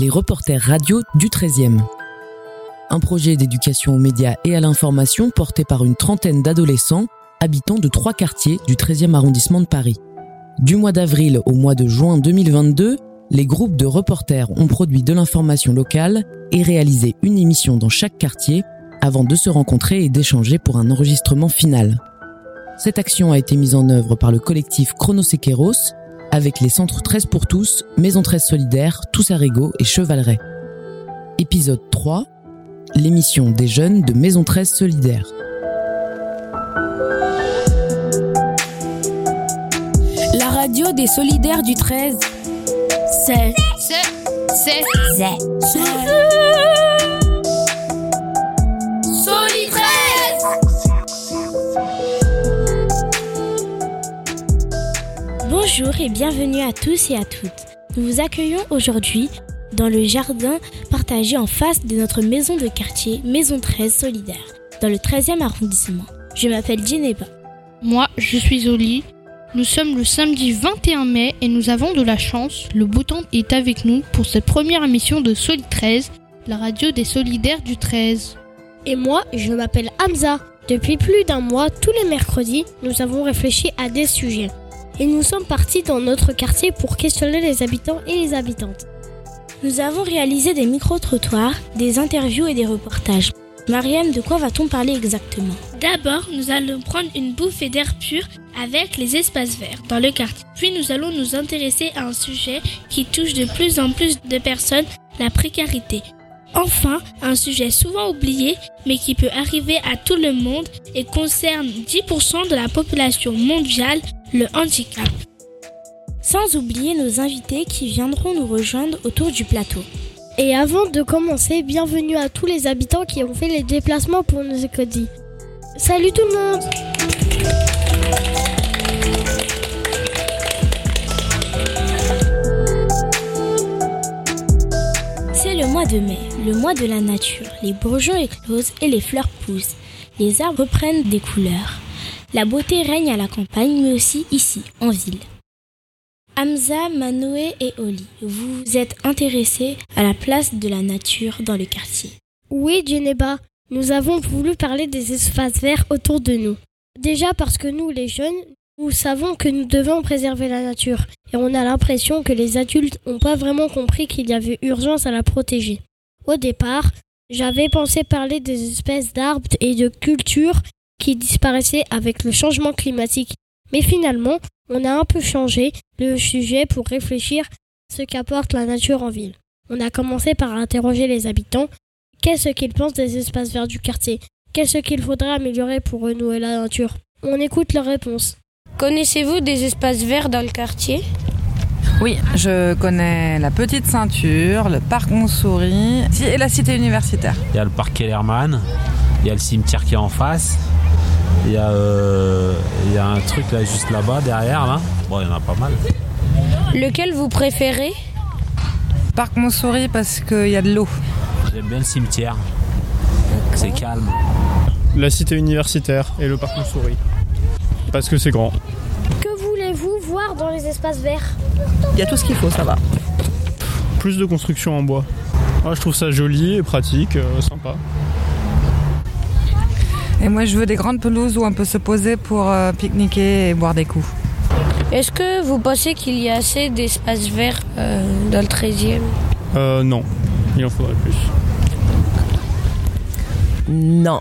les reporters radio du 13e. Un projet d'éducation aux médias et à l'information porté par une trentaine d'adolescents habitants de trois quartiers du 13e arrondissement de Paris. Du mois d'avril au mois de juin 2022, les groupes de reporters ont produit de l'information locale et réalisé une émission dans chaque quartier avant de se rencontrer et d'échanger pour un enregistrement final. Cette action a été mise en œuvre par le collectif Chronosequeros avec les centres 13 pour tous, Maison 13 solidaire, Tous et Chevaleret. Épisode 3, l'émission des jeunes de Maison 13 solidaire. La radio des solidaires du 13. C'est. C'est. C'est. C'est. Bonjour et bienvenue à tous et à toutes. Nous vous accueillons aujourd'hui dans le jardin partagé en face de notre maison de quartier Maison 13 Solidaire, dans le 13e arrondissement. Je m'appelle Djeneba. Moi, je suis Oli. Nous sommes le samedi 21 mai et nous avons de la chance. Le beau temps est avec nous pour cette première émission de Soli 13, la radio des solidaires du 13. Et moi, je m'appelle Hamza. Depuis plus d'un mois, tous les mercredis, nous avons réfléchi à des sujets. Et nous sommes partis dans notre quartier pour questionner les habitants et les habitantes. Nous avons réalisé des micro-trottoirs, des interviews et des reportages. Mariam, de quoi va-t-on parler exactement? D'abord, nous allons prendre une bouffée d'air pur avec les espaces verts dans le quartier. Puis nous allons nous intéresser à un sujet qui touche de plus en plus de personnes, la précarité. Enfin, un sujet souvent oublié, mais qui peut arriver à tout le monde et concerne 10% de la population mondiale, le handicap. Sans oublier nos invités qui viendront nous rejoindre autour du plateau. Et avant de commencer, bienvenue à tous les habitants qui ont fait les déplacements pour nous écouter. Salut tout le monde mois de mai, le mois de la nature. Les bourgeons éclosent et les fleurs poussent. Les arbres prennent des couleurs. La beauté règne à la campagne, mais aussi ici, en ville. Hamza, Manoé et Oli, vous êtes intéressés à la place de la nature dans le quartier. Oui, Djeneba, nous avons voulu parler des espaces verts autour de nous. Déjà parce que nous, les jeunes, nous savons que nous devons préserver la nature et on a l'impression que les adultes n'ont pas vraiment compris qu'il y avait urgence à la protéger. Au départ, j'avais pensé parler des espèces d'arbres et de cultures qui disparaissaient avec le changement climatique. Mais finalement, on a un peu changé le sujet pour réfléchir ce qu'apporte la nature en ville. On a commencé par interroger les habitants. Qu'est-ce qu'ils pensent des espaces verts du quartier? Qu'est-ce qu'il faudrait améliorer pour renouer la nature? On écoute leurs réponses. Connaissez-vous des espaces verts dans le quartier? Oui, je connais la Petite Ceinture, le Parc Montsouris et la Cité Universitaire. Il y a le Parc Kellerman, il y a le cimetière qui est en face, il y a, euh, il y a un truc là juste là-bas derrière là. Bon, il y en a pas mal. Lequel vous préférez? Parc Montsouris parce qu'il y a de l'eau. J'aime bien le cimetière. C'est calme. La cité universitaire et le parc Montsouris. Parce que c'est grand. Que voulez-vous voir dans les espaces verts Il y a tout ce qu'il faut, ça va. Plus de construction en bois. Ah, je trouve ça joli et pratique, euh, sympa. Et moi, je veux des grandes pelouses où on peut se poser pour euh, pique-niquer et boire des coups. Est-ce que vous pensez qu'il y a assez d'espaces verts euh, dans le 13e Euh, non. Il en faudrait plus. Non.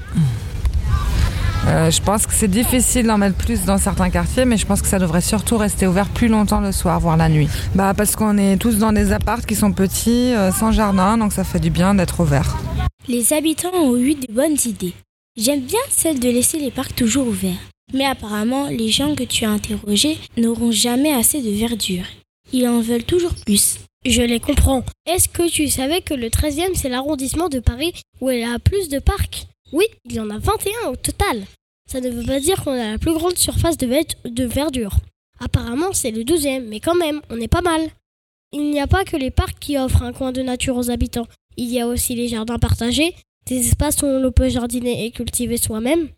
Euh, je pense que c'est difficile d'en mettre plus dans certains quartiers, mais je pense que ça devrait surtout rester ouvert plus longtemps le soir, voire la nuit. Bah parce qu'on est tous dans des appartes qui sont petits, euh, sans jardin, donc ça fait du bien d'être ouvert. Les habitants ont eu de bonnes idées. J'aime bien celle de laisser les parcs toujours ouverts. Mais apparemment, les gens que tu as interrogés n'auront jamais assez de verdure. Ils en veulent toujours plus. Je les comprends. Est-ce que tu savais que le 13e, c'est l'arrondissement de Paris où il y a plus de parcs? Oui, il y en a 21 au total. Ça ne veut pas dire qu'on a la plus grande surface de, de verdure. Apparemment, c'est le 12e, mais quand même, on est pas mal. Il n'y a pas que les parcs qui offrent un coin de nature aux habitants. Il y a aussi les jardins partagés, des espaces où l'on peut jardiner et cultiver soi-même.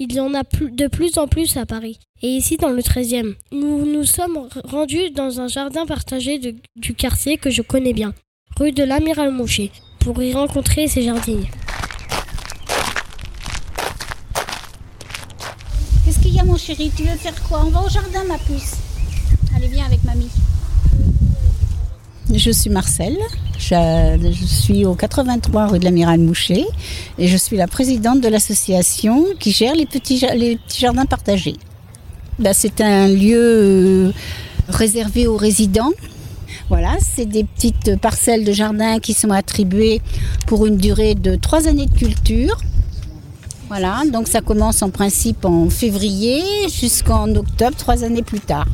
Il y en a de plus en plus à Paris. Et ici, dans le 13e, nous nous sommes rendus dans un jardin partagé du quartier que je connais bien. rue de l'Amiral Moucher, pour y rencontrer ses jardiniers. Mon chéri Tu veux faire quoi? On va au jardin ma puce. Allez viens avec mamie. Je suis Marcel, je, suis au 83 rue de l'Amiral Moucher et je suis la présidente de l'association qui gère les petits, les petits jardins partagés. Ben, c'est un lieu euh, réservé aux résidents. Voilà, c'est des petites parcelles de jardin qui sont attribuées pour une durée de trois années de culture. Voilà, donc ça commence en principe en février jusqu'en octobre, trois années plus tard.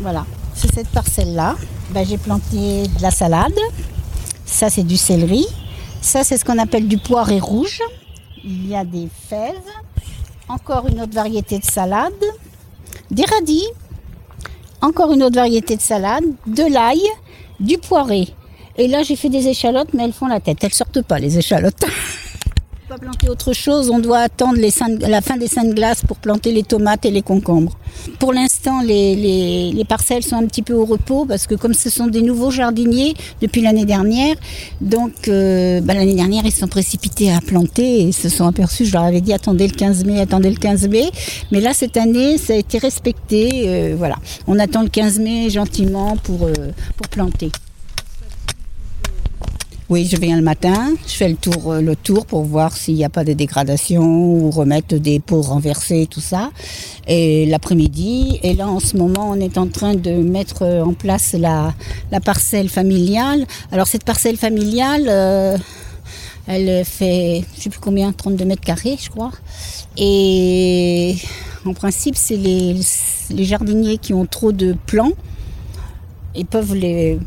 Voilà, c'est cette parcelle-là. Ben, j'ai planté de la salade. Ça, c'est du céleri. Ça, c'est ce qu'on appelle du poiré rouge. Il y a des fèves. Encore une autre variété de salade. Des radis. Encore une autre variété de salade. De l'ail. Du poiré. Et là, j'ai fait des échalotes, mais elles font la tête. Elles sortent pas, les échalotes. pas planter autre chose, on doit attendre la fin des saintes glaces pour planter les tomates et les concombres. Pour l'instant, les, parcelles sont un petit peu au repos parce que comme ce sont des nouveaux jardiniers depuis l'année dernière, donc euh, bah, l'année dernière ils se sont précipités à planter et se sont aperçus, je leur avais dit attendez le 15 mai, attendez le 15 mai, mais là cette année ça a été respecté, euh, voilà. On attend le 15 mai gentiment pour, euh, pour planter. Oui, je viens le matin, je fais le tour, euh, le tour pour voir s'il n'y a pas de dégradation ou remettre des pots renversés, tout ça. Et l'après-midi, et là en ce moment, on est en train de mettre euh, en place la, parcelle familiale. Alors cette parcelle familiale, euh, elle fait, je sais plus combien, 32 mètres carrés, je crois. Et en principe, c'est les, les jardiniers qui ont trop de plants ils peuvent les,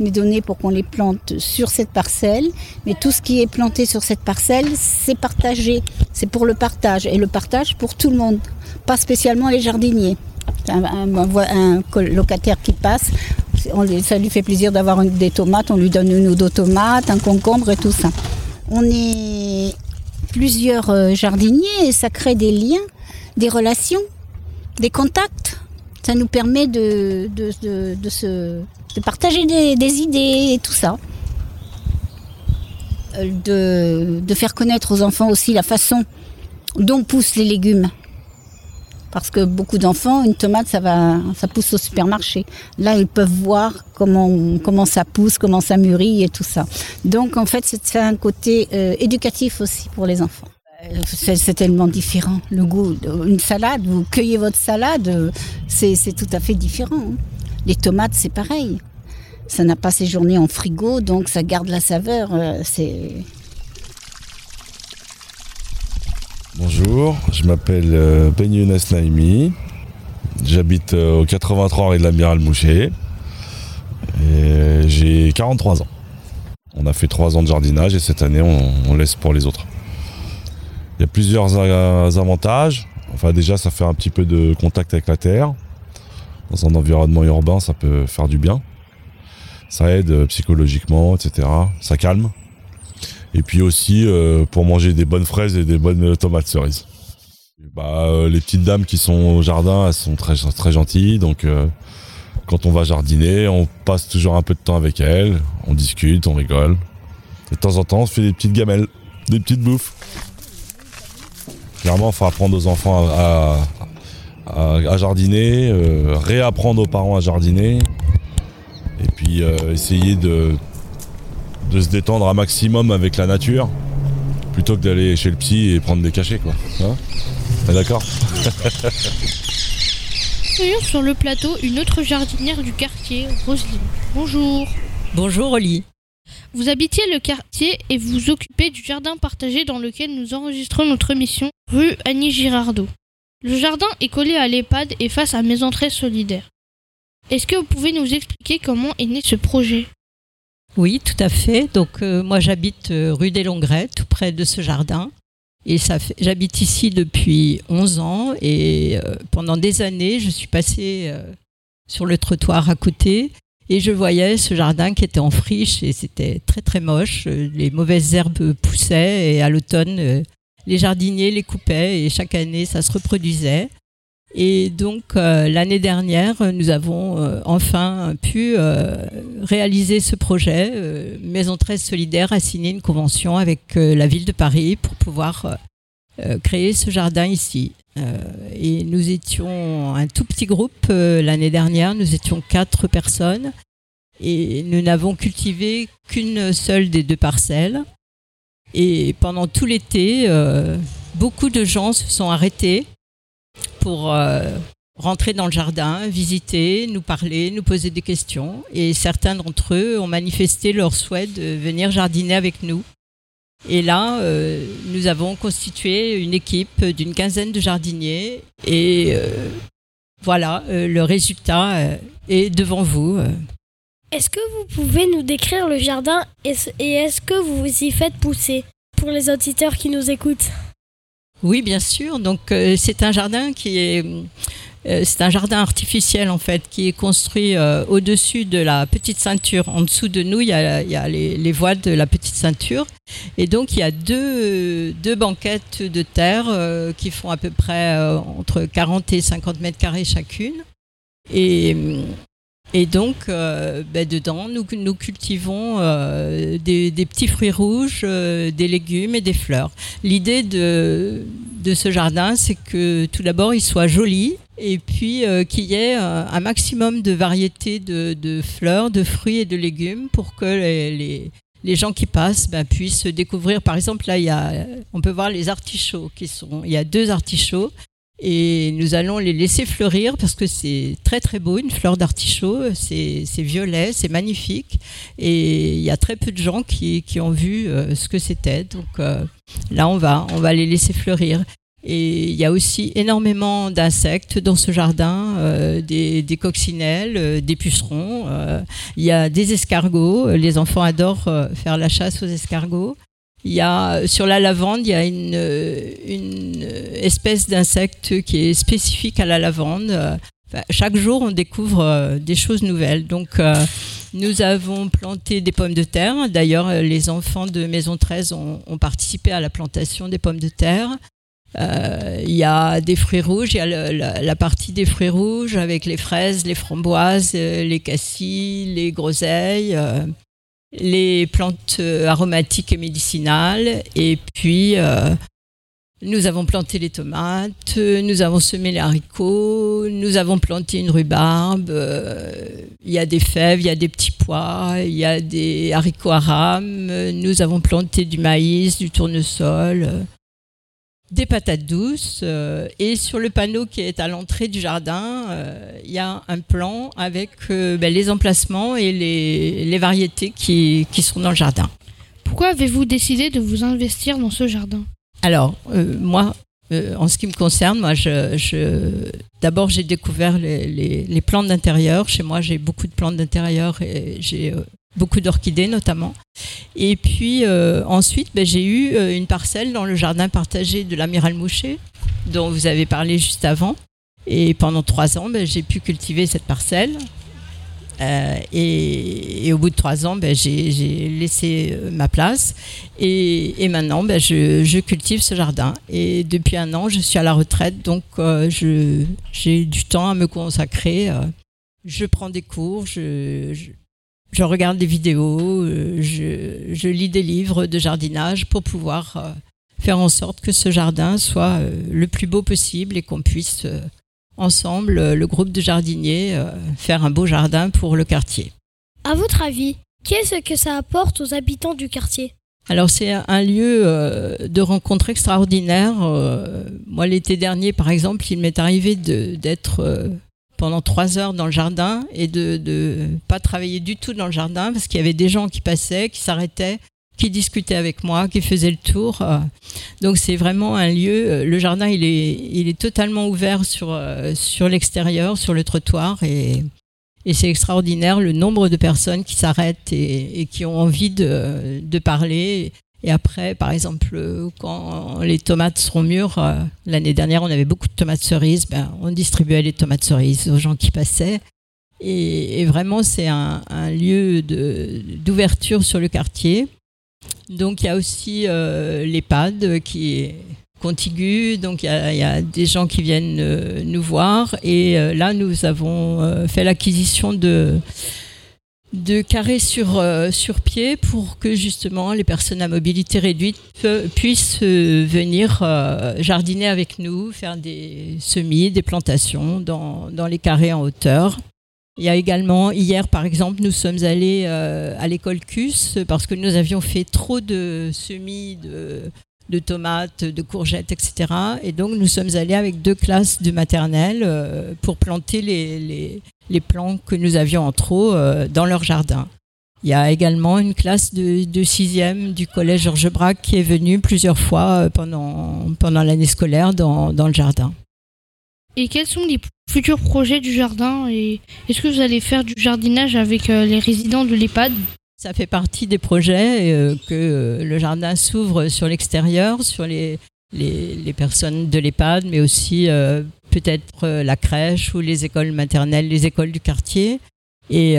donner pour qu'on les plante sur cette parcelle. Mais tout ce qui est planté sur cette parcelle, c'est partagé. C'est pour le partage. Et le partage pour tout le monde, pas spécialement les jardiniers. Un, locataire qui passe, ça lui fait plaisir d'avoir des tomates, on lui donne une ou deux tomates, un concombre et tout ça. On est plusieurs euh, jardiniers et ça crée des liens, des relations, des contacts ça nous permet de, de, se, de partager des, idées et tout ça. Euh, de, faire connaître aux enfants aussi la façon dont poussent les légumes. Parce que beaucoup d'enfants, une tomate, ça va, ça pousse au supermarché. Là, ils peuvent voir comment, comment ça pousse, comment ça mûrit et tout ça. Donc, en fait, c'est un côté euh, éducatif aussi pour les enfants. C'est tellement différent. Le goût, une salade, vous cueillez votre salade, c'est tout à fait différent. Hein. Les tomates, c'est pareil. Ça n'a pas séjourné en frigo, donc ça garde la saveur. Euh. Bonjour, je m'appelle euh, Ben Younes Naimi. J'habite euh, au 83 rue de l'Amiral Moucher. J'ai 43 ans. On a fait 3 ans de jardinage et cette année on laisse pour les autres. Il y a plusieurs avantages. Enfin déjà ça fait un petit peu de contact avec la terre. Dans un environnement urbain ça peut faire du bien. Ça aide euh, psychologiquement, etc. Ça calme. Et puis aussi euh, pour manger des bonnes fraises et des bonnes tomates cerises. Bah, euh, les petites dames qui sont au jardin, elles sont très, très gentilles. Donc quand on va jardiner, on passe toujours un peu de temps avec elles. On discute, on rigole. Et de temps en temps, on se fait des petites gamelles, des petites bouffes. Clairement, il faut apprendre aux enfants à, jardiner, euh, réapprendre aux parents à jardiner, et puis euh, essayer de, de se détendre un maximum avec la nature, plutôt que d'aller chez le psy et prendre des cachets. Quoi. Hein? D'accord? Voyons sur le plateau une autre jardinière du quartier, Roselyne. Bonjour. Bonjour Oli. Vous habitiez le quartier et vous occupez du jardin partagé dans lequel nous enregistrons notre émission, rue Annie Girardot. Le jardin est collé à l'EHPAD et face à Maison Très Solidaire. Est-ce que vous pouvez nous expliquer comment est né ce projet? Oui, tout à fait. Donc euh, moi j'habite euh, rue des Longrets, tout près de ce jardin. J'habite ici depuis 11 ans et euh, pendant des années, je suis passée sur le trottoir à côté et je voyais ce jardin qui était en friche et c'était très très moche. Les mauvaises herbes poussaient et à l'automne, euh, les jardiniers les coupaient et chaque année ça se reproduisait. Et donc l'année dernière, nous avons enfin pu réaliser ce projet. Maison 13 Solidaire a signé une convention avec la ville de Paris pour pouvoir créer ce jardin ici. et nous étions un tout petit groupe l'année dernière, nous étions quatre personnes et nous n'avons cultivé qu'une seule des deux parcelles. Et pendant tout l'été, euh, beaucoup de gens se sont arrêtés pour euh, rentrer dans le jardin, visiter, nous parler, nous poser des questions. Et certains d'entre eux ont manifesté leur souhait de venir jardiner avec nous. Et là, euh, nous avons constitué une équipe d'une quinzaine de jardiniers. Et voilà, le résultat est devant vous. Est-ce que vous pouvez nous décrire le jardin et est-ce que vous vous y faites pousser pour les auditeurs qui nous écoutent? Oui, bien sûr. Donc euh, c'est un jardin qui est euh, c'est un jardin artificiel en fait qui est construit euh, au-dessus de la petite ceinture. En dessous de nous, il y a, les, les, voiles de la petite ceinture. Et donc il y a deux, deux banquettes de terre qui font à peu près entre 40 et 50 mètres carrés chacune. Et donc, euh, ben dedans, nous, cultivons euh, des, petits fruits rouges, euh, des légumes et des fleurs. L'idée de ce jardin, c'est que tout d'abord, il soit joli et puis euh, qu'il y ait un maximum de variétés de, fleurs, de fruits et de légumes pour que les, gens qui passent ben, puissent découvrir. Par exemple, là, il y a, on peut voir les artichauts qui sont. Il y a deux artichauts et nous allons les laisser fleurir parce que c'est très très beau, une fleur d'artichaut, c'est violet, c'est magnifique et il y a très peu de gens qui, ont vu euh, ce que c'était. Donc euh, là on va, on va les laisser fleurir. Et il y a aussi énormément d'insectes dans ce jardin, euh, des, coccinelles, des pucerons, il y a des escargots, les enfants adorent faire la chasse aux escargots. Il y a, sur la lavande, il y a une, espèce d'insecte qui est spécifique à la lavande. chaque jour, on découvre euh, des choses nouvelles. Donc, euh, nous avons planté des pommes de terre. D'ailleurs, les enfants de Maison 13 ont, ont participé à la plantation des pommes de terre. Euh, il y a des fruits rouges, il y a la, partie des fruits rouges avec les fraises, les framboises, les cassis, les groseilles les plantes euh, aromatiques et médicinales. Et puis, euh, nous avons planté les tomates, nous avons semé les haricots, nous avons planté une rhubarbe. Euh, il y a des fèves, il y a des petits pois, il y a des haricots à rames. Nous avons planté du maïs, du tournesol des patates douces euh, et sur le panneau qui est à l'entrée du jardin, euh, il y a un plan avec euh, ben, les emplacements et les, les variétés qui, qui, sont dans le jardin. Pourquoi avez-vous décidé de vous investir dans ce jardin? Alors, moi, en ce qui me concerne, moi, je, je d'abord j'ai découvert les, les, les plantes d'intérieur. Chez moi, j'ai beaucoup de plantes d'intérieur et j'ai beaucoup d'orchidées notamment. Et puis euh, ensuite, ben, j'ai eu euh, une parcelle dans le jardin partagé de l'amiral Moucher, dont vous avez parlé juste avant. Et pendant trois ans, ben, j'ai pu cultiver cette parcelle. Euh, et, au bout de trois ans, ben, j'ai laissé ma place. Et, maintenant, je, cultive ce jardin. Et depuis un an, je suis à la retraite, donc j'ai du temps à me consacrer. je prends des cours, je regarde des vidéos, euh, je, je, lis des livres de jardinage pour pouvoir euh, faire en sorte que ce jardin soit euh, le plus beau possible et qu'on puisse ensemble, le groupe de jardiniers, faire un beau jardin pour le quartier. À votre avis, qu'est-ce que ça apporte aux habitants du quartier? Alors c'est un lieu de rencontre extraordinaire. moi l'été dernier par exemple, il m'est arrivé d'être pendant trois heures dans le jardin et de ne pas travailler du tout dans le jardin parce qu'il y avait des gens qui passaient, qui s'arrêtaient, qui discutaient avec moi, qui faisaient le tour. Euh. Donc c'est vraiment un lieu. Euh, le jardin, il est, il est totalement ouvert sur, euh, sur l'extérieur, sur le trottoir et, et c'est extraordinaire le nombre de personnes qui s'arrêtent et, et, qui ont envie de, de parler et après, par exemple, quand les tomates seront mûres, euh, l'année dernière, on avait beaucoup de tomates cerises, ben, on distribuait les tomates cerises aux gens qui passaient. Et, vraiment, c'est un, lieu d'ouverture sur le quartier. Donc, il y a aussi euh, l'EHPAD qui est contigus. Donc il y, a des gens qui viennent nous voir. Et là, nous avons fait l'acquisition de de carrés sur, sur pied pour que justement les personnes à mobilité réduite puissent venir jardiner avec nous, faire des semis, des plantations dans, dans les carrés en hauteur. Il y a également, hier par exemple, nous sommes allés euh, à l'école CUS parce que nous avions fait trop de semis de, tomates, de courgettes, etc. Et donc nous sommes allés avec deux classes de maternelle euh, pour planter les, les, plants que nous avions en trop euh, dans leur jardin. Il y a également une classe de, de sixième du collège Georges Braque qui est venue plusieurs fois pendant, pendant l'année scolaire dans, dans le jardin. Et quels sont les futurs projets du jardin Et est-ce que vous allez faire du jardinage avec euh, les résidents de l'EHPAD Ça fait partie des projets euh, que euh, le jardin s'ouvre sur l'extérieur, sur les, les, personnes de l'EHPAD, mais aussi peut-être la crèche ou les écoles maternelles, les écoles du quartier. Et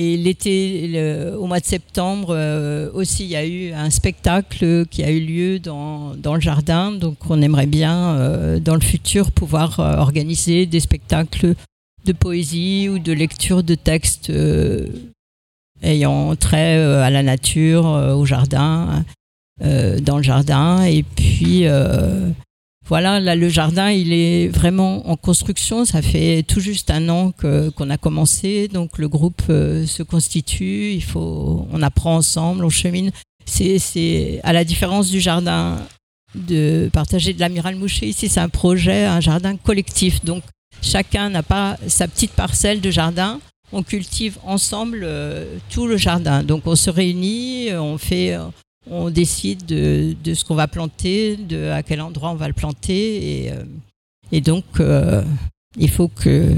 et l'été, au mois de septembre euh, aussi, il y a eu un spectacle qui a eu lieu dans, dans le jardin. Donc, on aimerait bien, euh, dans le futur, pouvoir euh, organiser des spectacles de poésie ou de lecture de textes ayant trait à la nature, au jardin, dans le jardin. Et puis, voilà, là, le jardin, il est vraiment en construction. Ça fait tout juste un an qu'on a commencé. Donc, le groupe euh, se constitue. Il faut, on apprend ensemble, on chemine. C'est, à la différence du jardin de partager de l'amiral Mouché. Ici, c'est un projet, un jardin collectif. Donc, chacun n'a pas sa petite parcelle de jardin. On cultive ensemble euh, tout le jardin. Donc, on se réunit, on fait, on décide de, ce qu'on va planter, de à quel endroit on va le planter. Et, euh, donc, euh, il faut que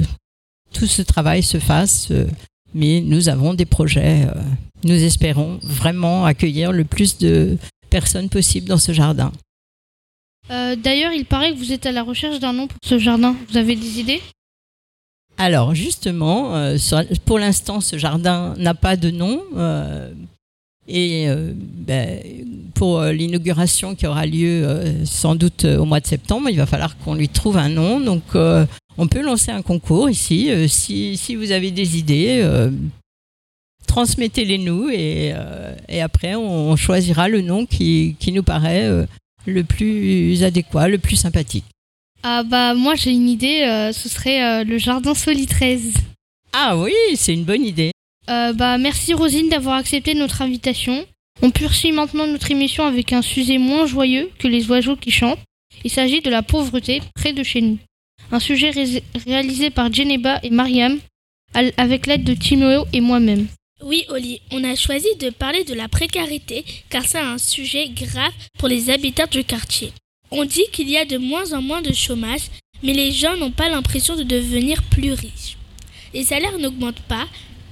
tout ce travail se fasse. Euh, mais nous avons des projets. nous espérons vraiment accueillir le plus de personnes possible dans ce jardin. D'ailleurs, il paraît que vous êtes à la recherche d'un nom pour ce jardin. Vous avez des idées? Alors justement, pour l'instant, ce jardin n'a pas de nom. Et euh, ben, pour euh, l'inauguration qui aura lieu euh, sans doute au mois de septembre, il va falloir qu'on lui trouve un nom. Donc on peut lancer un concours ici. Si, si, vous avez des idées, transmettez-les nous et, et, après on choisira le nom qui, qui nous paraît le plus adéquat, le plus sympathique. Ah bah moi j'ai une idée, ce serait le jardin Soli 13. Ah oui, c'est une bonne idée. Euh, bah, merci Rosine d'avoir accepté notre invitation. On poursuit maintenant notre émission avec un sujet moins joyeux que les oiseaux qui chantent. Il s'agit de la pauvreté près de chez nous. Un sujet réalisé par Geneba et Mariam avec l'aide de Timoeo et moi-même. Oui, Oli, on a choisi de parler de la précarité car c'est un sujet grave pour les habitants du quartier. On dit qu'il y a de moins en moins de chômage, mais les gens n'ont pas l'impression de devenir plus riches. Les salaires n'augmentent pas,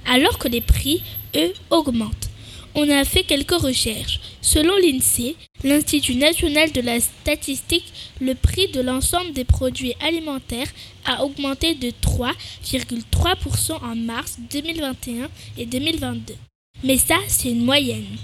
alors que les prix, eux, augmentent. On a fait quelques recherches. Selon l'INSEE, l'Institut national de la statistique, le prix de l'ensemble des produits alimentaires a augmenté de 3,3% en mars 2021 et 2022. Mais ça, c'est une moyenne.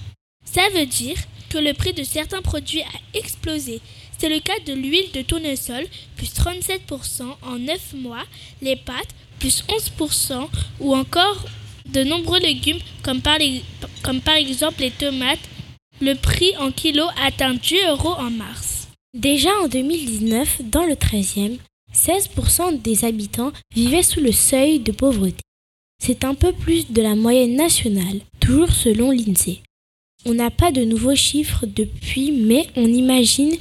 Ça veut dire que le prix de certains produits a explosé. C'est le cas de l'huile de tournesol, plus 37% en 9 mois, les pâtes, plus 11%, ou encore de nombreux légumes, comme par, exemple les tomates, le prix en kilo atteint 10 euros en mars. Déjà en 2019, dans le 13e, 16% des habitants vivaient sous le seuil de pauvreté. C'est un peu plus de la moyenne nationale, toujours selon l'INSEE. On n'a pas de nouveaux chiffres depuis, mais on imagine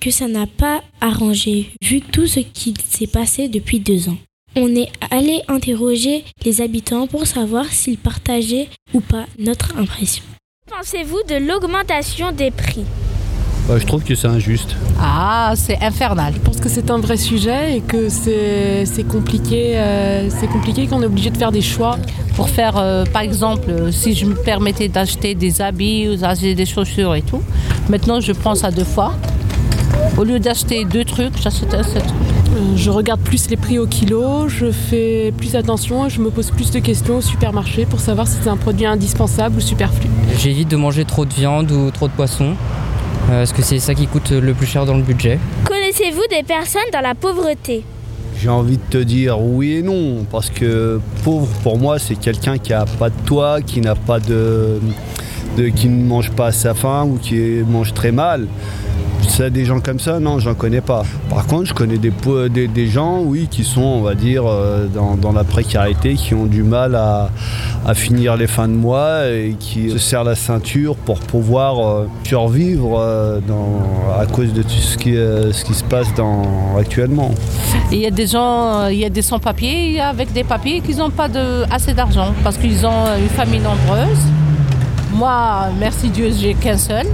que ça n'a pas arrangé, vu tout ce qui s'est passé depuis deux ans. On est allé interroger les habitants pour savoir s'ils partageaient ou pas notre impression. Pensez-vous de l'augmentation des prix? Bah, je trouve que c'est injuste. Ah, c'est infernal. Je pense que c'est un vrai sujet et que c'est compliqué, euh, c'est compliqué qu'on est obligé de faire des choix. Pour faire, euh, par exemple, si je me permettais d'acheter des habits ou d'acheter des chaussures et tout, maintenant je prends ça deux fois. Au lieu d'acheter deux trucs, j'achète un seul truc. Euh, je regarde plus les prix au kilo, je fais plus attention et je me pose plus de questions au supermarché pour savoir si c'est un produit indispensable ou superflu. J'évite de manger trop de viande ou trop de poisson. parce que c'est ça qui coûte le plus cher dans le budget. Connaissez-vous des personnes dans la pauvreté? J'ai envie de te dire oui et non, parce que pauvre pour moi c'est quelqu'un qui n'a pas de toit, qui n'a pas de, de, qui ne mange pas à sa faim ou qui mange très mal. Des gens comme ça, non, j'en connais pas. Par contre, je connais des, des, gens, oui, qui sont, on va dire, euh, dans, la précarité, qui ont du mal à, finir les fins de mois et qui se serrent la ceinture pour pouvoir euh, survivre euh, à cause de tout ce qui, ce qui se passe dans, actuellement. Il y a des gens, il y a des sans-papiers avec des papiers qui n'ont pas de, assez d'argent parce qu'ils ont une famille nombreuse. Moi, merci Dieu, j'ai qu'un seul.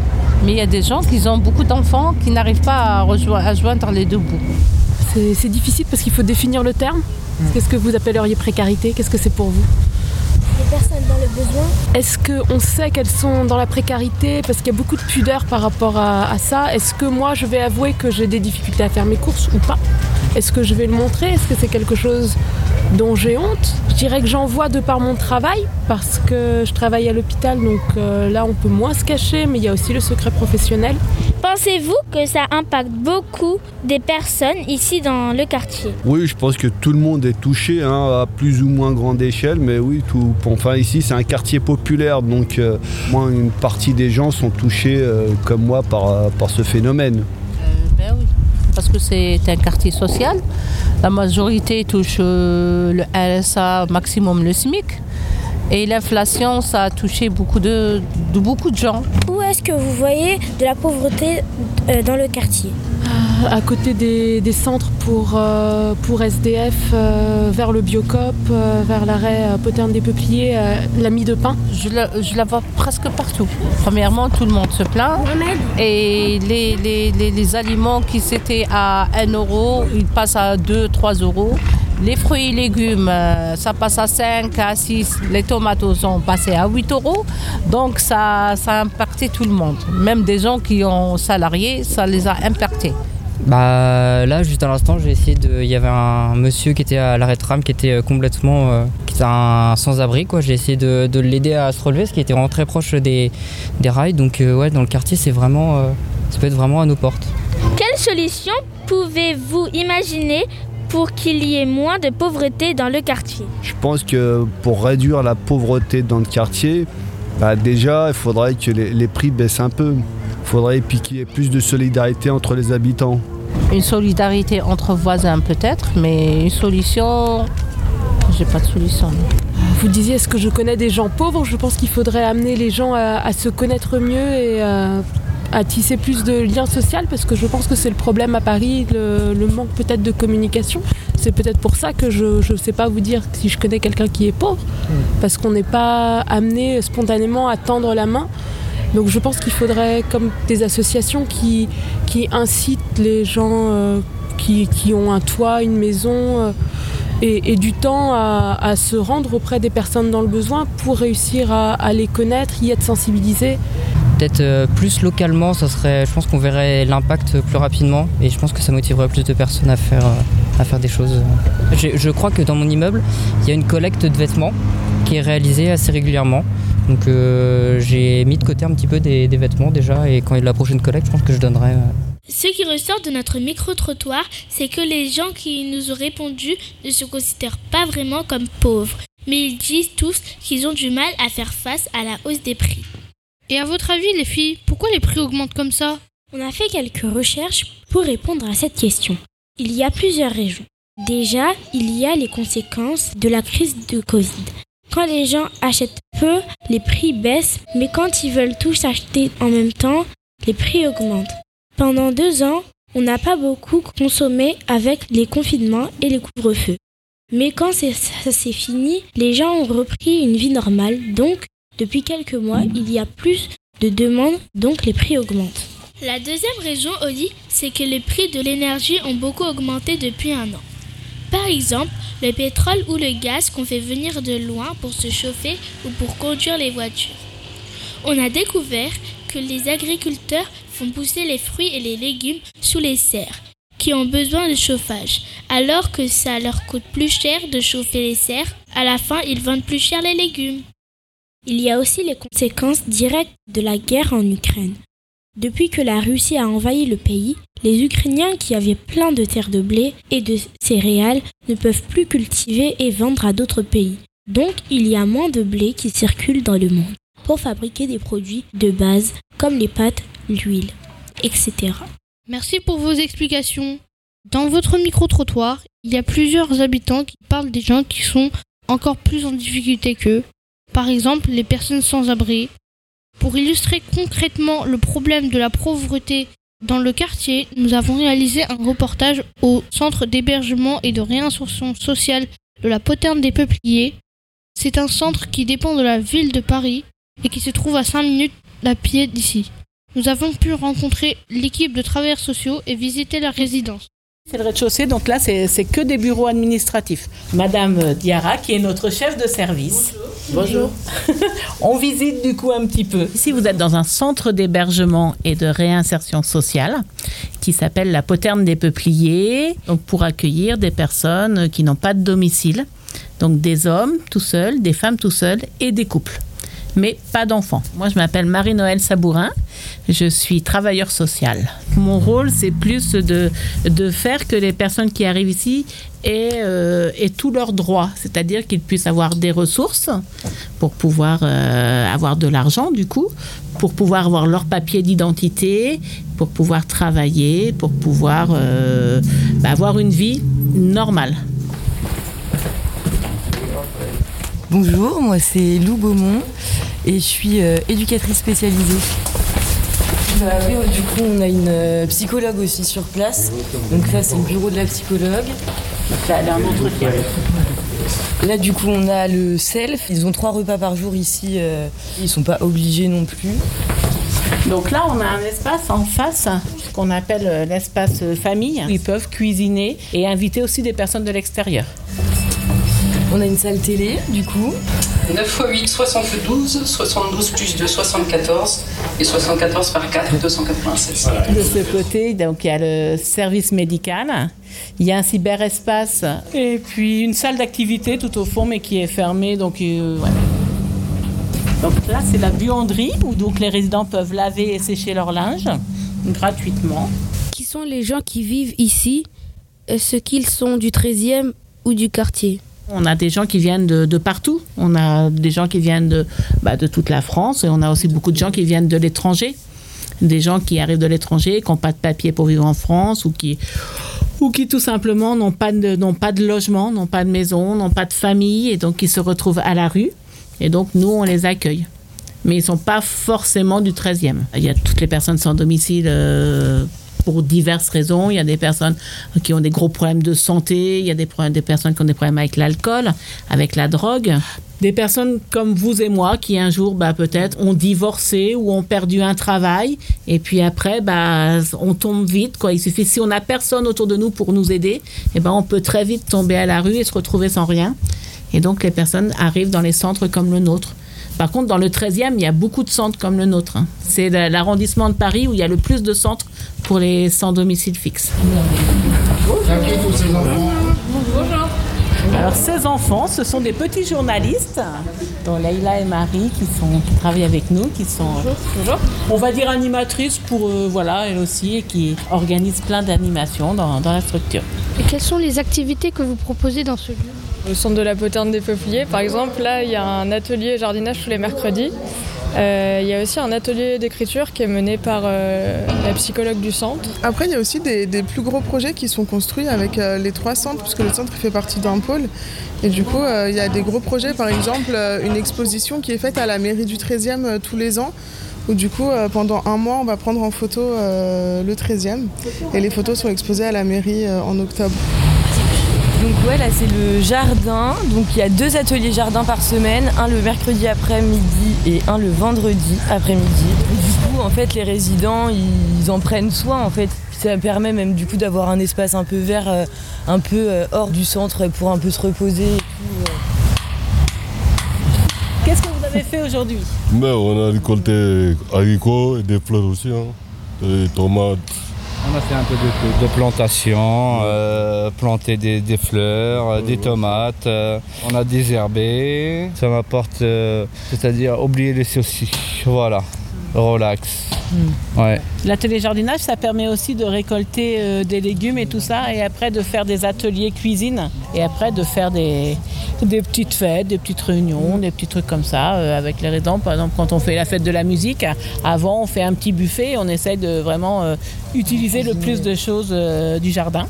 Mais il y a des gens qui ont beaucoup d'enfants qui n'arrivent pas à, joindre les deux bouts. C'est difficile parce qu'il faut définir le terme. Mm. Qu'est-ce que vous appelleriez précarité? Qu'est-ce que c'est pour vous? Les personnes dans le besoin. Est-ce qu'on sait qu'elles sont dans la précarité Parce qu'il y a beaucoup de pudeur par rapport à ça? Est-ce que moi, je vais avouer que j'ai des difficultés à faire mes courses ou pas? Est-ce que je vais le montrer? Est-ce que c'est quelque chose dont j'ai honte. Je dirais que j'en vois de par mon travail, parce que je travaille à l'hôpital, donc euh, là on peut moins se cacher, mais il y a aussi le secret professionnel. Pensez-vous que ça impacte beaucoup des personnes ici dans le quartier? Oui, je pense que tout le monde est touché hein, à plus ou moins grande échelle, mais oui, tout, enfin ici c'est un quartier populaire, donc euh, moins une partie des gens sont touchés euh, comme moi par, par ce phénomène. ben oui parce que c'est un quartier social. La majorité touche euh, le RSA maximum le SMIC. Et l'inflation, ça a touché beaucoup de, beaucoup de gens. Où est-ce que vous voyez de la pauvreté euh, dans le quartier? À côté des, centres pour, euh, pour SDF, euh, vers le Biocop, vers l'arrêt Poterne des Peupliers, la mie de pain. Je la, je la, vois presque partout. Premièrement, tout le monde se plaint. Et les, les, les, les aliments qui s'étaient à 1 euro, ils passent à 2, 3 euros. Les fruits et légumes, euh, ça passe à 5, à 6. Les tomates sont passées à 8 euros. Donc ça, ça a impacté tout le monde. Même des gens qui ont salariés, ça les a impactés. Bah là, juste à l'instant, j'ai essayé de. Il y avait un monsieur qui était à l'arrêt tram qui était euh, complètement. Euh, qui était un sans-abri, quoi. J'ai essayé de, l'aider à se relever, parce qu'il était vraiment très proche des, des rails. Donc, ouais, dans le quartier, c'est vraiment. ça peut être vraiment à nos portes. Quelle solution pouvez-vous imaginer pour qu'il y ait moins de pauvreté dans le quartier? Je pense que pour réduire la pauvreté dans le quartier, bah, déjà, il faudrait que les, prix baissent un peu. Il faudrait qu'il y ait plus de solidarité entre les habitants. Une solidarité entre voisins peut-être, mais une solution, j'ai pas de solution. Vous disiez, est-ce que je connais des gens pauvres? Je pense qu'il faudrait amener les gens à, se connaître mieux et à à tisser plus de liens sociaux parce que je pense que c'est le problème à Paris, le, manque peut-être de communication. C'est peut-être pour ça que je ne sais pas vous dire si je connais quelqu'un qui est pauvre, mm. parce qu'on n'est pas amené spontanément à tendre la main. Donc je pense qu'il faudrait comme des associations qui, qui incitent les gens euh, qui, qui, ont un toit, une maison. Euh, et, du temps à, se rendre auprès des personnes dans le besoin pour réussir à, les connaître, y être sensibilisés peut-être euh, plus localement, ça serait, je pense qu'on verrait l'impact plus rapidement et je pense que ça motiverait plus de personnes à faire, à faire des choses. Je, crois que dans mon immeuble, il y a une collecte de vêtements qui est réalisée assez régulièrement. Donc euh, j'ai mis de côté un petit peu des, vêtements déjà et quand il y a la prochaine collecte, je pense que je donnerai. Ce qui ressort de notre micro-trottoir, c'est que les gens qui nous ont répondu ne se considèrent pas vraiment comme pauvres, mais ils disent tous qu'ils ont du mal à faire face à la hausse des prix. Et à votre avis, les filles, pourquoi les prix augmentent comme ça? On a fait quelques recherches pour répondre à cette question. Il y a plusieurs raisons. Déjà, il y a les conséquences de la crise de Covid. Quand les gens achètent peu, les prix baissent, mais quand ils veulent tous acheter en même temps, les prix augmentent. Pendant deux ans, on n'a pas beaucoup consommé avec les confinements et les couvre-feux. Mais quand ça s'est fini, les gens ont repris une vie normale, donc depuis quelques mois, il y a plus de demandes, donc les prix augmentent. La deuxième raison, Oli, c'est que les prix de l'énergie ont beaucoup augmenté depuis un an. Par exemple, le pétrole ou le gaz qu'on fait venir de loin pour se chauffer ou pour conduire les voitures. On a découvert que les agriculteurs font pousser les fruits et les légumes sous les serres, qui ont besoin de chauffage, alors que ça leur coûte plus cher de chauffer les serres. À la fin, ils vendent plus cher les légumes. Il y a aussi les conséquences directes de la guerre en Ukraine. Depuis que la Russie a envahi le pays, les Ukrainiens qui avaient plein de terres de blé et de céréales ne peuvent plus cultiver et vendre à d'autres pays. Donc il y a moins de blé qui circule dans le monde pour fabriquer des produits de base comme les pâtes, l'huile, etc. Merci pour vos explications. Dans votre micro-trottoir, il y a plusieurs habitants qui parlent des gens qui sont encore plus en difficulté qu'eux. Par exemple, les personnes sans abri. Pour illustrer concrètement le problème de la pauvreté dans le quartier, nous avons réalisé un reportage au centre d'hébergement et de réinsertion sociale de la Poterne des Peupliers. C'est un centre qui dépend de la ville de Paris et qui se trouve à 5 minutes à pied d'ici. Nous avons pu rencontrer l'équipe de travailleurs sociaux et visiter la résidence. C'est le rez-de-chaussée, donc là, c'est que des bureaux administratifs. Madame Diarra, qui est notre chef de service. Bonjour. On visite du coup un petit peu. Ici, vous êtes dans un centre d'hébergement et de réinsertion sociale qui s'appelle la Poterne des Peupliers, donc pour accueillir des personnes qui n'ont pas de domicile. Donc des hommes tout seuls, des femmes tout seuls et des couples mais pas d'enfants. Moi, je m'appelle Marie-Noël Sabourin. Je suis travailleur social. Mon rôle, c'est plus de, de faire que les personnes qui arrivent ici aient, euh, tous leurs droits, c'est-à-dire qu'ils puissent avoir des ressources pour pouvoir euh, avoir de l'argent, du coup, pour pouvoir avoir leur papier d'identité, pour pouvoir travailler, pour pouvoir euh, bah, avoir une vie normale. Bonjour, moi c'est Lou Beaumont et je suis euh, éducatrice spécialisée. Bah du coup, on a une euh, psychologue aussi sur place. Donc là, c'est le bureau de la psychologue. Là, Là, du coup, on a le self. Ils ont trois repas par jour ici. Euh, ils sont pas obligés non plus. Donc là, on a un espace en face qu'on appelle l'espace famille. Ils peuvent cuisiner et inviter aussi des personnes de l'extérieur. On a une salle télé, du coup. 9 x 8, 72, 72 plus 2, 74, et 74 par 4, 296. De ce côté, donc, il y a le service médical, il y a un cyberespace, et puis une salle d'activité tout au fond, mais qui est fermée. Donc, euh, donc là, c'est la buanderie, où donc les résidents peuvent laver et sécher leur linge gratuitement. Qui sont les gens qui vivent ici? Est-ce qu'ils sont du 13e ou du quartier? On a des gens qui viennent de, partout. On a des gens qui viennent de, bah, de toute la France et on a aussi beaucoup de gens qui viennent de l'étranger. Des gens qui arrivent de l'étranger, qui n'ont pas de papier pour vivre en France ou qui, ou qui tout simplement n'ont pas, de, pas de logement, n'ont pas de maison, n'ont pas de famille et donc qui se retrouvent à la rue. Et donc nous, on les accueille. Mais ils ne sont pas forcément du 13e. Il y a toutes les personnes sans domicile. Euh, pour diverses raisons. Il y a des personnes qui ont des gros problèmes de santé, il y a des, des personnes qui ont des problèmes avec l'alcool, avec la drogue. Des personnes comme vous et moi qui un jour bah, peut-être ont divorcé ou ont perdu un travail et puis après bah, on tombe vite. Quoi. Il suffit, si on n'a personne autour de nous pour nous aider, eh ben, on peut très vite tomber à la rue et se retrouver sans rien. Et donc les personnes arrivent dans les centres comme le nôtre. Par contre, dans le 13e, il y a beaucoup de centres comme le nôtre. Hein. C'est l'arrondissement de Paris où il y a le plus de centres pour les sans domicile fixe. Alors ces enfants, ce sont des petits journalistes, dont Leïla et Marie, qui, sont, qui travaillent avec nous, qui sont, on va dire animatrices pour, eux, voilà, elles aussi, et qui organisent plein d'animations dans, dans la structure. Et quelles sont les activités que vous proposez dans ce lieu? Au centre de la Poterne des Peupliers, par exemple, là, il y a un atelier jardinage tous les mercredis. Euh, il y a aussi un atelier d'écriture qui est mené par euh, la psychologue du centre. Après, il y a aussi des, plus gros projets qui sont construits avec euh, les trois centres, puisque le centre fait partie d'un pôle. Et du coup, il y a des gros projets, par exemple, une exposition qui est faite à la mairie du 13e tous les ans où du coup pendant un mois on va prendre en photo le 13e et les photos sont exposées à la mairie en octobre. Donc ouais, là c'est le jardin. Donc il y a deux ateliers jardin par semaine, un le mercredi après-midi et un le vendredi après-midi. Du coup, en fait, les résidents, ils en prennent soin en fait. Ça permet même du coup d'avoir un espace un peu vert, euh, un peu euh, hors du centre pour un peu se reposer. Euh. Qu'est-ce que vous avez fait aujourd'hui? Ben, On a récolté haricots et des fleurs aussi, hein. des tomates. On a fait un peu de, plantation, euh, planter des, fleurs, euh, des tomates, euh, on a désherbé. Ça m'apporte, c'est-à-dire oublier les soucis. Voilà, relax. Ouais. L'atelier jardinage, ça permet aussi de récolter euh, des légumes et tout ça, et après de faire des ateliers cuisine, et après de faire des, des petites fêtes, des petites réunions, des petits trucs comme ça euh, avec les résidents. Par exemple, quand on fait la fête de la musique, avant on fait un petit buffet, on essaye de vraiment euh, utiliser le plus de choses euh, du jardin.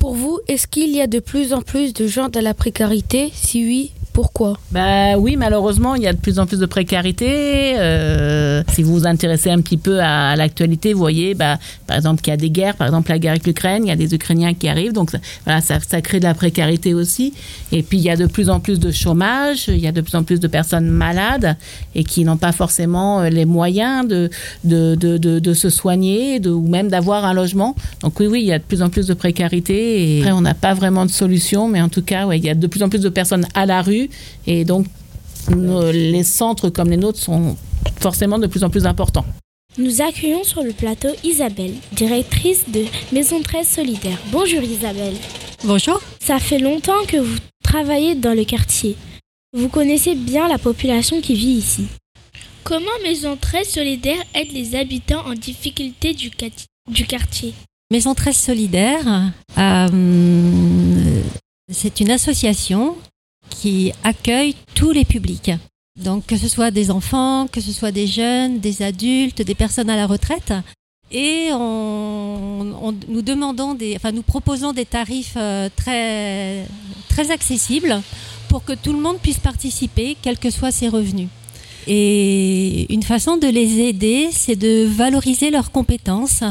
Pour vous, est-ce qu'il y a de plus en plus de gens dans la précarité? Si oui, pourquoi? Bah oui, malheureusement, il y a de plus en plus de précarité. Euh, si vous vous intéressez un petit peu à, l'actualité, vous voyez, bah, par exemple, qu'il y a des guerres, par exemple la guerre avec l'Ukraine, il y a des Ukrainiens qui arrivent, donc ça, voilà, ça, crée de la précarité aussi. Et puis il y a de plus en plus de chômage, il y a de plus en plus de personnes malades et qui n'ont pas forcément euh, les moyens de, de, de, de, se soigner ou même d'avoir un logement. Donc oui, oui, il y a de plus en plus de précarité. Après, on n'a pas vraiment de solution, mais en tout cas, ouais, il y a de plus en plus de personnes à la rue et donc, nos- les centres comme les nôtres sont forcément de plus en plus importants. Nous accueillons sur le plateau Isabelle, directrice de Maison 13 Solidaire. Bonjour Isabelle. Bonjour. Ça fait longtemps que vous travaillez dans le quartier. Vous connaissez bien la population qui vit ici. Comment Maison 13 Solidaire aide les habitants en difficulté du quartier? Maison 13 Solidaire, euh, c'est une association qui accueille tous les publics. Donc que ce soit des enfants, que ce soit des jeunes, des adultes, des personnes à la retraite. Et nous demandons des, enfin nous proposons des tarifs euh, très très accessibles pour que tout le monde puisse participer, quels que soient ses revenus. Et une façon de les aider, c'est de valoriser leurs compétences.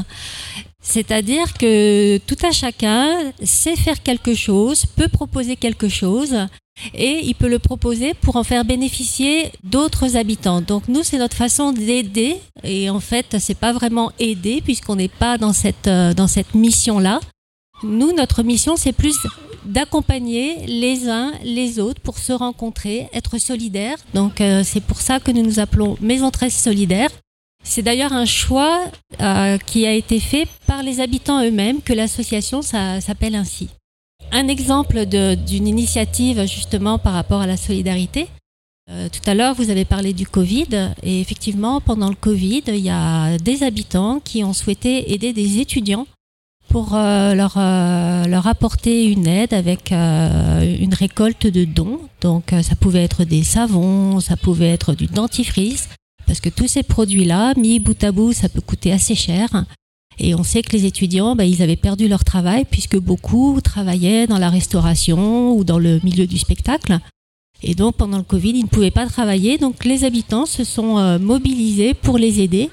C'est-à-dire que tout un chacun sait faire quelque chose, peut proposer quelque chose, et il peut le proposer pour en faire bénéficier d'autres habitants. Donc nous, c'est notre façon d'aider, et en fait, c'est pas vraiment aider puisqu'on n'est pas dans cette euh, dans cette mission-là. Nous, notre mission, c'est plus d'accompagner les uns les autres pour se rencontrer, être solidaires. Donc euh, c'est pour ça que nous nous appelons Maison 13 Solidaire. C'est d'ailleurs un choix euh, qui a été fait par les habitants eux-mêmes que l'association s'appelle ainsi. Un exemple d'une initiative justement par rapport à la solidarité. Euh, tout à l'heure, vous avez parlé du Covid et effectivement, pendant le Covid, il y a des habitants qui ont souhaité aider des étudiants pour euh, leur, euh, leur apporter une aide avec une récolte de dons. Donc ça pouvait être des savons, ça pouvait être du dentifrice, parce que tous ces produits-là, mis bout à bout, ça peut coûter assez cher. Et on sait que les étudiants, bah, ils avaient perdu leur travail puisque beaucoup travaillaient dans la restauration ou dans le milieu du spectacle. Et donc pendant le Covid, ils ne pouvaient pas travailler. Donc les habitants se sont euh, mobilisés pour les aider.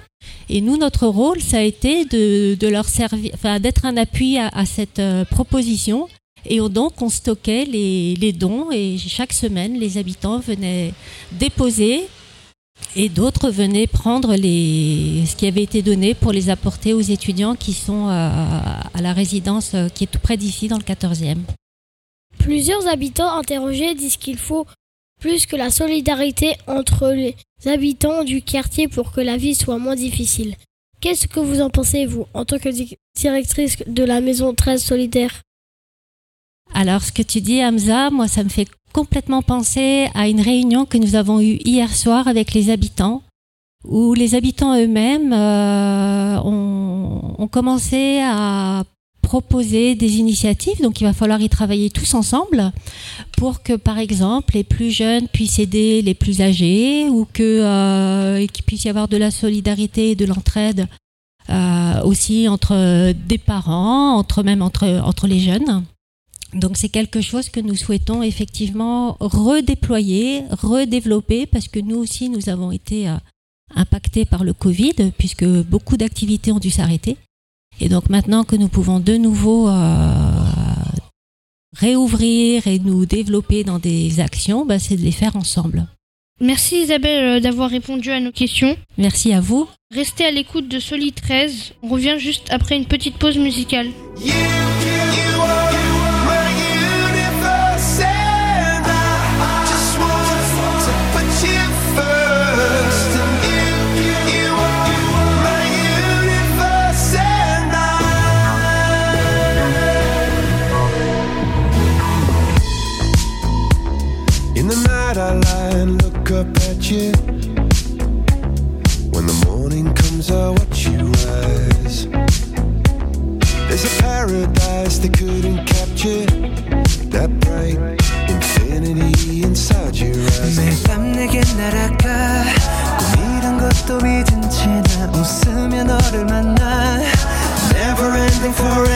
Et nous, notre rôle, ça a été de, leur servir, enfin, d'être un appui à, cette euh, proposition. Et on- donc, on stockait les dons et chaque semaine, les habitants venaient déposer et d'autres venaient prendre les, ce qui avait été donné pour les apporter aux étudiants qui sont euh, à la résidence euh, qui est tout près d'ici, dans le 14e. Plusieurs habitants interrogés disent qu'il faut plus que la solidarité entre les habitants du quartier pour que la vie soit moins difficile. Qu'est-ce que vous en pensez, vous, en tant que di- directrice de la maison 13 solidaire? Alors, ce que tu dis, Hamza, moi, ça me fait complètement penser à une réunion que nous avons eue hier soir avec les habitants, où les habitants eux-mêmes euh, ont, commencé à proposer des initiatives. Donc, il va falloir y travailler tous ensemble pour que, par exemple, les plus jeunes puissent aider les plus âgés ou que euh, qu'il puisse y avoir de la solidarité et de l'entraide euh, aussi entre des parents, entre même entre entre les jeunes. Donc c'est quelque chose que nous souhaitons effectivement redéployer, redévelopper, parce que nous aussi, nous avons été euh, impactés par le Covid, puisque beaucoup d'activités ont dû s'arrêter. Et donc maintenant que nous pouvons de nouveau euh, réouvrir et nous développer dans des actions, bah, c'est de les faire ensemble. Merci Isabelle euh, d'avoir répondu à nos questions. Merci à vous. Restez à l'écoute de Soli 13. On revient juste après une petite pause musicale. When the morning comes, I watch you rise. There's a paradise they couldn't capture. That bright infinity inside your eyes. forever.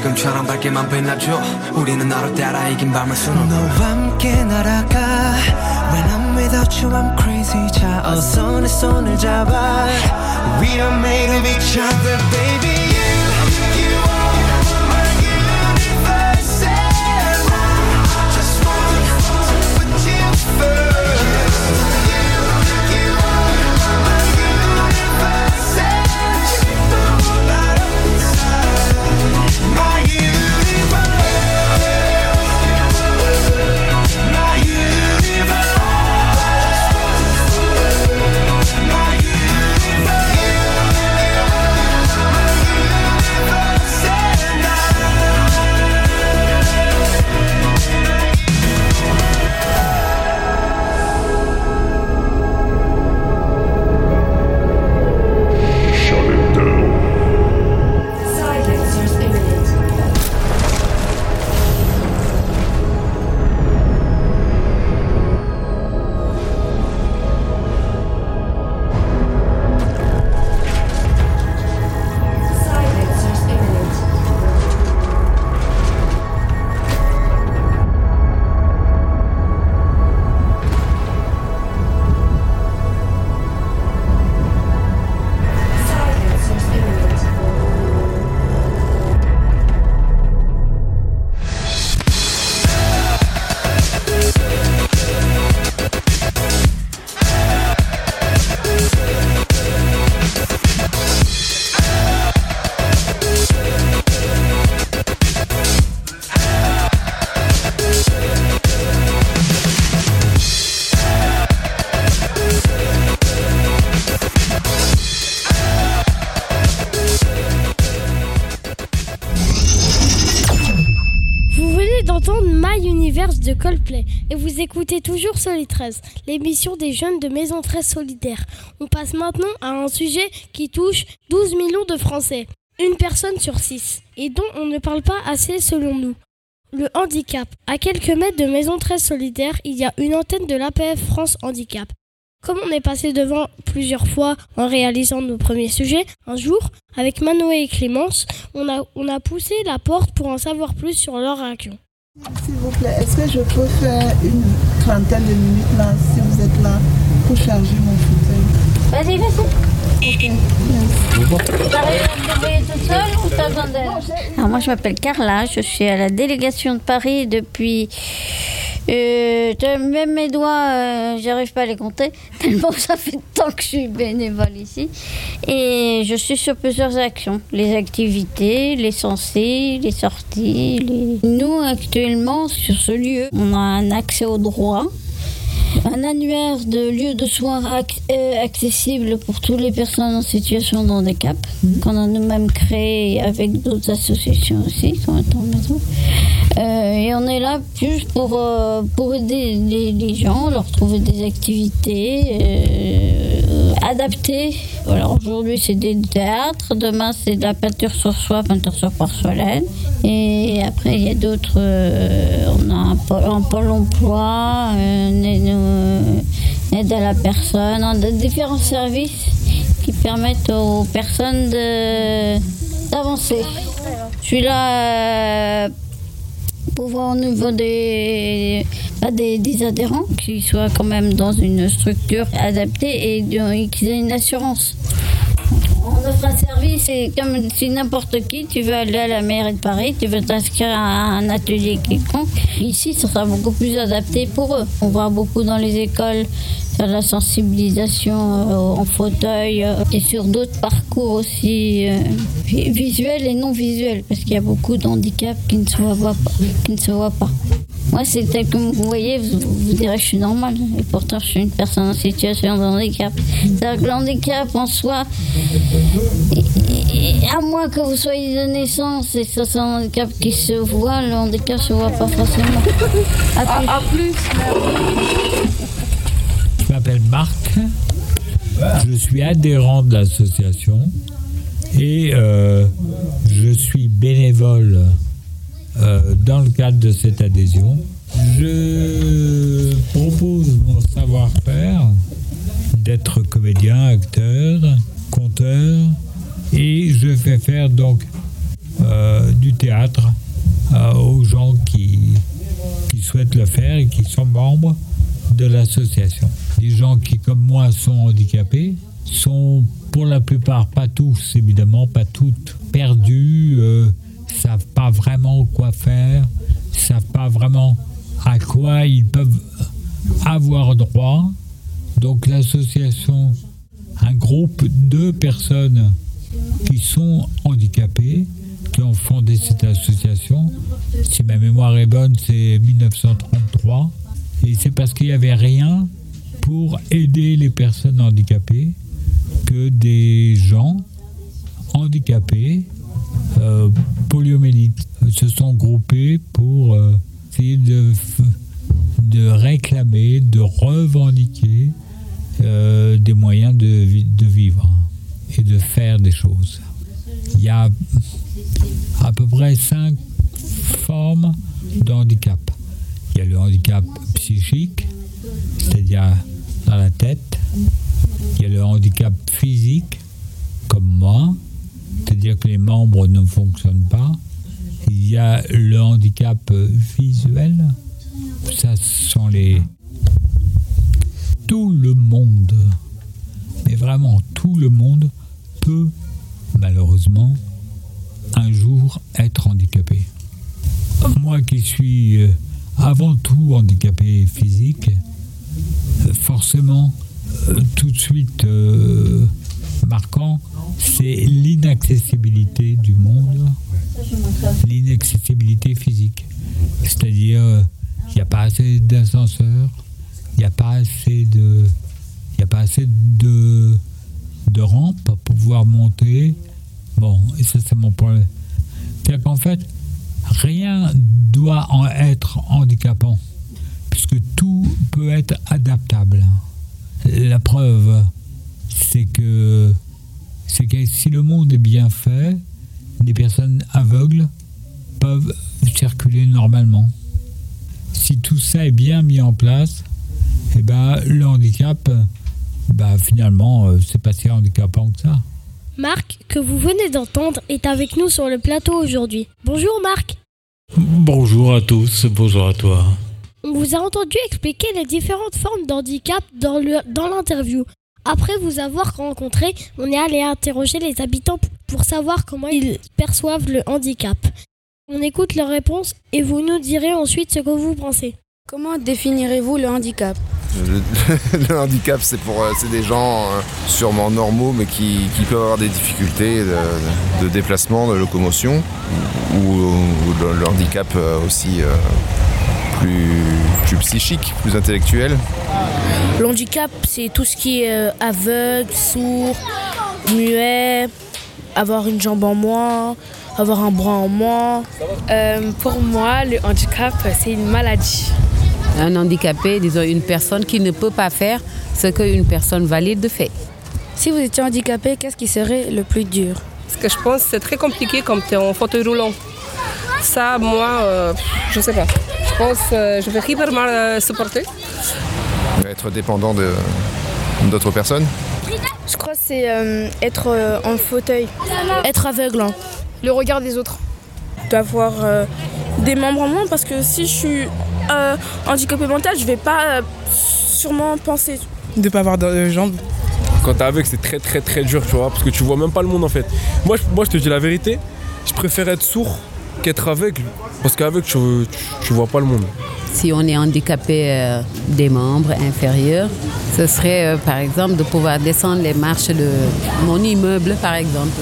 지금처럼 밝게만 빛나줘. 우리는 너를 따라 이긴 밤을 수놓아 Et vous écoutez toujours Solid 13, l'émission des jeunes de Maison 13 Solidaire. On passe maintenant à un sujet qui touche 12 millions de Français, une personne sur six, et dont on ne parle pas assez selon nous. Le handicap. À quelques mètres de Maison 13 Solidaire, il y a une antenne de l'APF France Handicap. Comme on est passé devant plusieurs fois en réalisant nos premiers sujets, un jour, avec Manoé et Clémence, on a, on a poussé la porte pour en savoir plus sur leur action. S'il vous plaît, est-ce que je peux faire une trentaine de minutes là, si vous êtes là, pour charger mon fauteuil? Vas-y, vas-y. Alors moi je m'appelle Carla, je suis à la délégation de Paris depuis... Euh, même mes doigts, euh, j'arrive pas à les compter, tellement ça fait tant que je suis bénévole ici. Et je suis sur plusieurs actions, les activités, les censés, les sorties. Nous actuellement sur ce lieu, on a un accès au droit. Un annuaire de lieux de soins ac- euh, accessibles pour toutes les personnes en situation de handicap, qu'on a nous-mêmes créé avec d'autres associations aussi, qui ont été en maison. Euh, et on est là juste pour, euh, pour aider les, les gens, leur trouver des activités euh, Voilà, aujourd'hui c'est des théâtres, demain c'est de la peinture sur soie, peinture sur porcelaine. Et après il y a d'autres, euh, on a un pôle, emploi, une aide, euh, aide à la personne, on a différents services qui permettent aux personnes d'avancer. Je suis là euh, pour voir au niveau des, des, adhérents qu'ils soient quand même dans une structure adaptée et et qu'ils aient une assurance. On offre un service et comme si n'importe qui, tu veux aller à la mairie de Paris, tu veux t'inscrire à un atelier quelconque, ici ce sera beaucoup plus adapté pour eux. On voit beaucoup dans les écoles faire la sensibilisation euh, en fauteuil euh, et sur d'autres parcours aussi euh, vi- visuels et non visuels parce qu'il y a beaucoup de handicaps qui. Qui ne se voient pas. Moi, c'est tel que vous voyez, vous, vous direz que je suis normale. Et pourtant, je suis une personne en situation de handicap. C'est-à-dire que le handicap en soi, et- et- à moins que vous soyez de naissance et ça c'est un handicap qui se voit, le handicap se voit pas forcément. À plus. Je m'appelle Marc, je suis adhérent de l'association et euh, je suis bénévole euh, dans le cadre de cette adhésion. Je propose mon savoir-faire d'être comédien, acteur, conteur et je fais faire donc euh, du théâtre euh, aux gens qui, qui souhaitent le faire et qui sont membres de l'association. Les gens qui, comme moi, sont handicapés sont pour la plupart, pas tous évidemment, pas toutes, perdus, savent pas vraiment quoi faire, savent pas vraiment à quoi ils peuvent avoir droit. Donc l'association, un groupe de personnes qui sont handicapées, qui ont fondé cette association. Si ma mémoire est bonne, c'est 1933. Et c'est parce qu'il n'y avait rien pour aider les personnes handicapées que des gens handicapés, euh, poliomyélites, se sont groupés pour euh, essayer de, de réclamer, de revendiquer euh, des moyens de, de vivre et de faire des choses. Il y a à peu près cinq formes de handicap. Il y a le handicap psychique, c'est-à-dire dans la tête. Il y a le handicap physique, comme moi, c'est-à-dire que les membres ne fonctionnent pas. Il y a le handicap euh, visuel, ça sont les... Tout le monde, mais vraiment tout le monde peut malheureusement un jour être handicapé. Moi qui suis euh, avant tout handicapé physique, euh, forcément, tout de suite marquant, c'est l'inaccessibilité du monde, l'inaccessibilité physique. C'est-à-dire, il n'y a pas assez d'ascenseurs, il n'y a pas assez de, il a pas assez de rampes pour pouvoir monter. Bon, et ça c'est mon problème. C'est-à-dire qu'en fait, rien doit en être handicapant, puisque tout peut être adaptable. La preuve, c'est que, c'est que si le monde est bien fait, des personnes aveugles peuvent circuler normalement. Si tout ça est bien mis en place, eh ben, le handicap, bah, finalement, euh, c'est pas si handicapant que ça. Marc, que vous venez d'entendre, est avec nous sur le plateau aujourd'hui. Bonjour Marc. Bonjour à tous, bonjour à toi. On vous a entendu expliquer les différentes formes d'handicap dans le- dans l'interview. Après vous avoir rencontré, on est allé interroger les habitants pour savoir comment ils perçoivent le handicap. On écoute leurs réponses et vous nous direz ensuite ce que vous pensez. Comment définirez-vous le handicap? Le, le handicap, c'est pour euh, c'est des gens euh, sûrement normaux, mais qui, qui peuvent avoir des difficultés de, de déplacement, de locomotion, ou, ou le, le handicap euh, aussi euh, plus, plus psychique, plus intellectuel. Le handicap, c'est tout ce qui est euh, aveugle, sourd, muet, avoir une jambe en moins, avoir un bras en moins. Euh, pour moi, le handicap, c'est une maladie. Un handicapé, disons une personne qui ne peut pas faire ce qu'une personne valide fait. Si vous étiez handicapé, qu'est-ce qui serait le plus dur? Ce que je pense, c'est très compliqué comme tu es en fauteuil roulant. Ça, moi, euh, je sais pas. Je pense que je vais hyper mal euh, supporter. Être dépendant de- d'autres personnes? Je crois que c'est euh, être euh, en fauteuil, être aveugle. hein. Le regard des autres. D'avoir euh, des membres en moins parce que si je suis euh, handicapé mental, je vais pas euh, sûrement penser. de pas avoir de jambes. Quand t'es aveugle, c'est très très très dur, tu vois, parce que tu vois même pas le monde en fait. Moi, je, moi, je te dis la vérité, je préfère être sourd qu'être aveugle, parce qu'aveugle, tu, tu, tu vois pas le monde. Si on est handicapé euh, des membres inférieurs, ce serait euh, par exemple de pouvoir descendre les marches de mon immeuble, par exemple.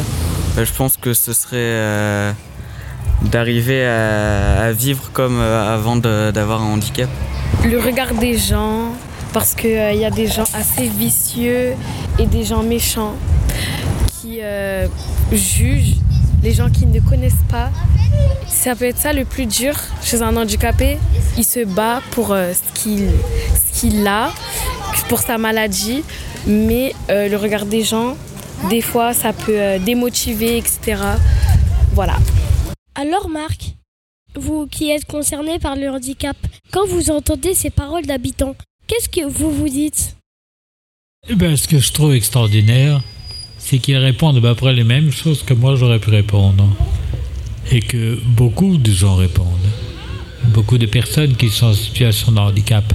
Euh, Je pense que ce serait euh, d'arriver à, à vivre comme euh, avant d'avoir un handicap. Le regard des gens, parce qu'il y a des gens assez vicieux et des gens méchants qui euh, jugent les gens qui ne connaissent pas. Ça peut être ça le plus dur chez un handicapé. Il se bat pour euh, ce qu'il ce qu'il a, pour sa maladie, mais euh, le regard des gens, des fois, ça peut euh, démotiver, etc. Voilà. Alors Marc, vous qui êtes concerné par le handicap, quand vous entendez ces paroles d'habitants, qu'est-ce que vous vous dites? Eh ben, ce que je trouve extraordinaire, c'est qu'ils répondent à peu près les mêmes choses que moi j'aurais pu répondre. Et que beaucoup de gens répondent. Beaucoup de personnes qui sont en situation de handicap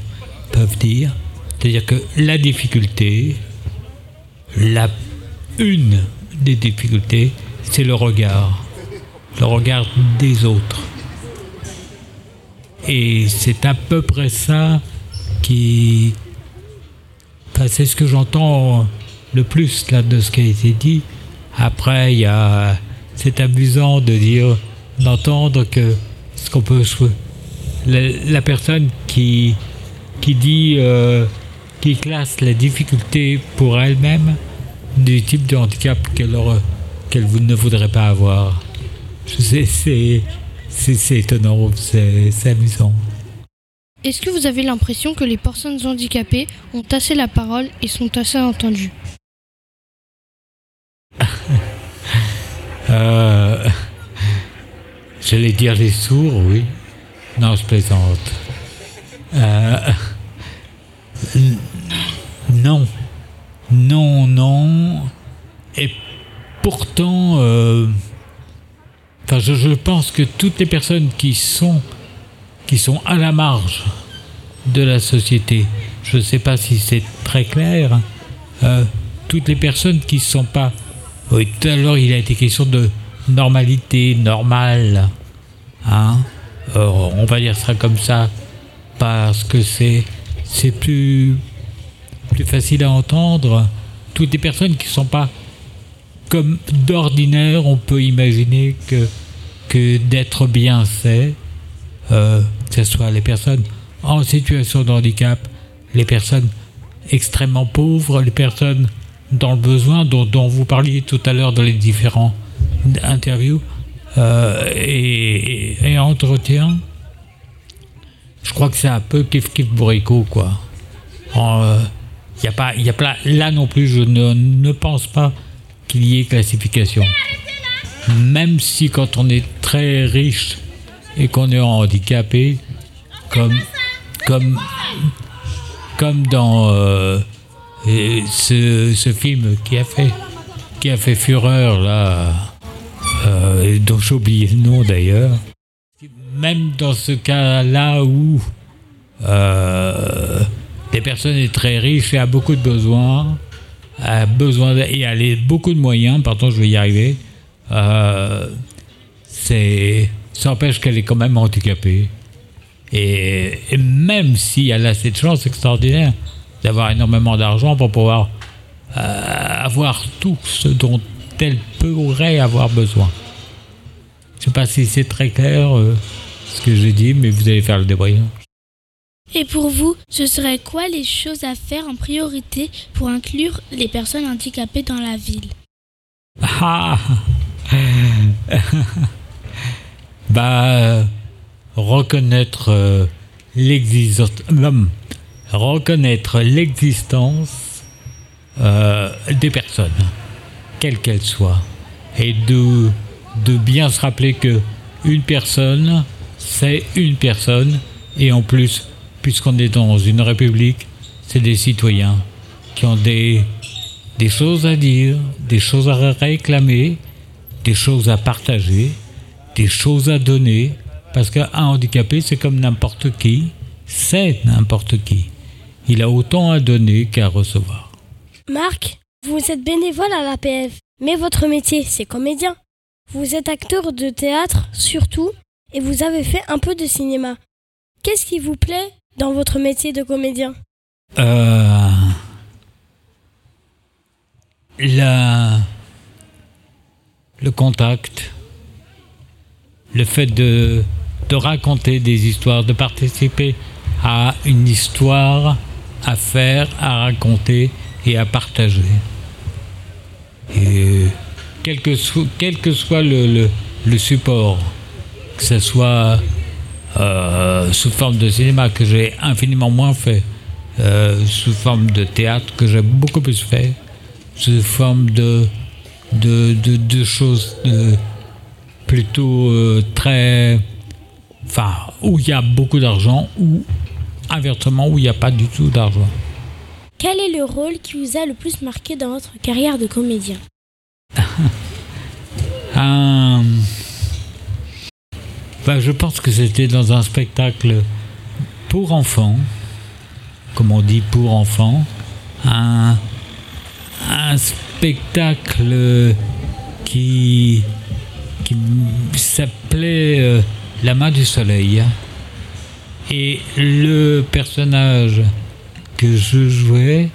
peuvent dire. C'est-à-dire que la difficulté, la, une des difficultés, c'est le regard. Le regard des autres. Et c'est à peu près ça qui, Enfin, c'est ce que j'entends le plus là de ce qui a été dit. Après, il y a, c'est amusant de dire, d'entendre que ce qu'on peut la, la personne qui qui dit, euh, qui classe la difficulté pour elle-même du type de handicap qu'elle vou- ne voudrait pas avoir. C'est étonnant, c'est amusant. Est-ce que vous avez l'impression que les personnes handicapées ont assez la parole et sont assez entendues? Euh, J'allais dire les sourds, oui. Non, je plaisante. Euh, non. Non, non. Et pourtant, euh, je, pense que toutes les personnes qui sont, qui sont à la marge de la société, je ne sais pas si c'est très clair, toutes les personnes qui ne sont pas oui, tout à l'heure, il a été question de normalité, normale. Hein on va dire ça comme ça, parce que c'est, plus, plus facile à entendre. Toutes les personnes qui ne sont pas comme d'ordinaire, on peut imaginer que, que d'être bien c'est, euh, que ce soit les personnes en situation de handicap, les personnes extrêmement pauvres, les personnes dans le besoin dont, vous parliez tout à l'heure dans les différents interviews euh, et, et, et entretiens. Je crois que c'est un peu kiff kiff bourrico quoi. Il y a pas, y a pas, là non plus, je ne, ne pense pas qu'il y ait classification. Même si quand on est très riche et qu'on est handicapé, comme, comme, comme dans euh, ce, film qui a fait qui a fait fureur là euh, dont j'ai oublié le nom d'ailleurs. Même dans ce cas là où euh, les personnes est très riches et a beaucoup de besoins a besoin et a beaucoup de moyens pardon je vais y arriver euh, ça empêche qu'elle est quand même handicapée. Et même si elle a cette chance extraordinaire d'avoir énormément d'argent pour pouvoir euh, avoir tout ce dont elle pourrait avoir besoin. Je ne sais pas si c'est très clair euh, ce que j'ai dit, mais vous allez faire le débrayage. Et pour vous, ce serait quoi les choses à faire en priorité pour inclure les personnes handicapées dans la ville? Ah Bah, euh, reconnaître l'existence, l'homme, reconnaître l'existence euh, des personnes, quelles qu'elles soient, et de, bien se rappeler que une personne, c'est une personne, et en plus, puisqu'on est dans une république, c'est des citoyens qui ont des, des choses à dire, des choses à réclamer, des choses à partager, des choses à donner, parce qu'un handicapé, c'est comme n'importe qui, c'est n'importe qui. Il a autant à donner qu'à recevoir. Marc, vous êtes bénévole à l'APF, mais votre métier, c'est comédien. Vous êtes acteur de théâtre, surtout, et vous avez fait un peu de cinéma. Qu'est-ce qui vous plaît dans votre métier de comédien? Euh, la, le contact, le fait de, de raconter des histoires, de participer à une histoire à faire, à raconter et à partager. Et quel que, quel que soit le, le, support, que ce soit euh, sous forme de cinéma que j'ai infiniment moins fait, euh, sous forme de théâtre que j'ai beaucoup plus fait, sous forme de, de, de, choses de, plutôt euh, très... Enfin, où il y a beaucoup d'argent ou inversement où il n'y a pas du tout d'argent. Quel est le rôle qui vous a le plus marqué dans votre carrière de comédien? Un- ben, je pense que c'était dans un spectacle pour enfants, comme on dit pour enfants, un, un spectacle qui, qui s'appelait euh, La main du soleil. Et le personnage que je jouais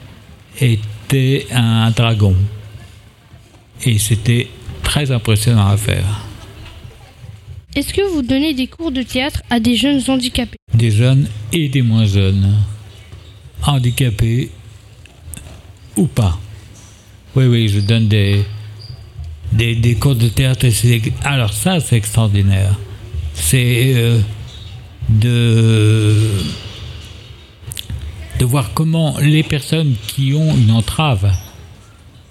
était un dragon. Et c'était très impressionnant à faire. Est-ce que vous donnez des cours de théâtre à des jeunes handicapés? Des jeunes et des moins jeunes. Handicapés ou pas. Oui, oui, je donne des, des, des cours de théâtre. Alors ça, c'est extraordinaire. C'est euh, de, de voir comment les personnes qui ont une entrave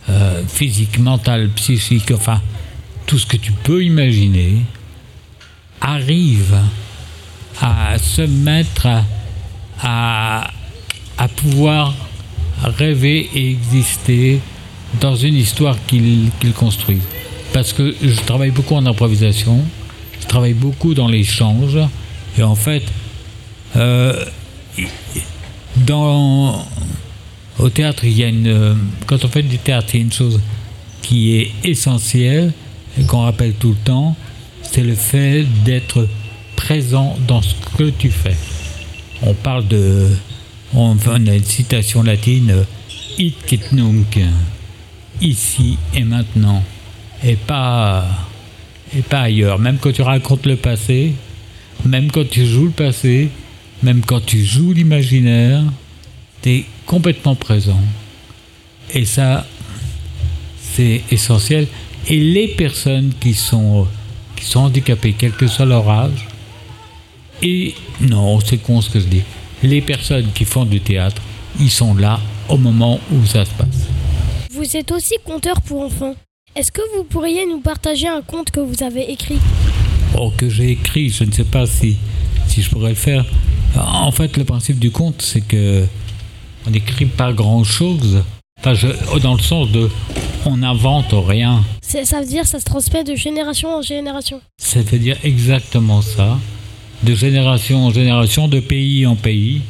euh, physique, mentale, psychique, enfin, tout ce que tu peux imaginer, arrivent à se mettre à, à, pouvoir rêver et exister dans une histoire qu'ils qu'ils construisent. Parce que je travaille beaucoup en improvisation, je travaille beaucoup dans l'échange, et en fait, euh, au théâtre, il y a une, quand on fait du théâtre, il y a une chose qui est essentielle et qu'on rappelle tout le temps, c'est le fait d'être présent dans ce que tu fais. On parle de, on, a une citation latine, hic et nunc, ici et maintenant, et pas, et pas ailleurs. Même quand tu racontes le passé, même quand tu joues le passé, même quand tu joues l'imaginaire, tu es complètement présent. Et ça, c'est essentiel. Et les personnes qui sont, qui sont handicapées, quel que soit leur âge, et non, c'est con ce que je dis, les personnes qui font du théâtre, ils sont là au moment où ça se passe. Vous êtes aussi conteur pour enfants. Est-ce que vous pourriez nous partager un conte que vous avez écrit? Que j'ai écrit, je ne sais pas si, si je pourrais le faire. En fait, le principe du conte, c'est que on n'écrit pas grand-chose. Enfin, je- dans le sens de on n'invente rien. C'est- Ça veut dire ça se transmet de génération en génération. Ça veut dire exactement ça. De génération en génération, de pays en pays,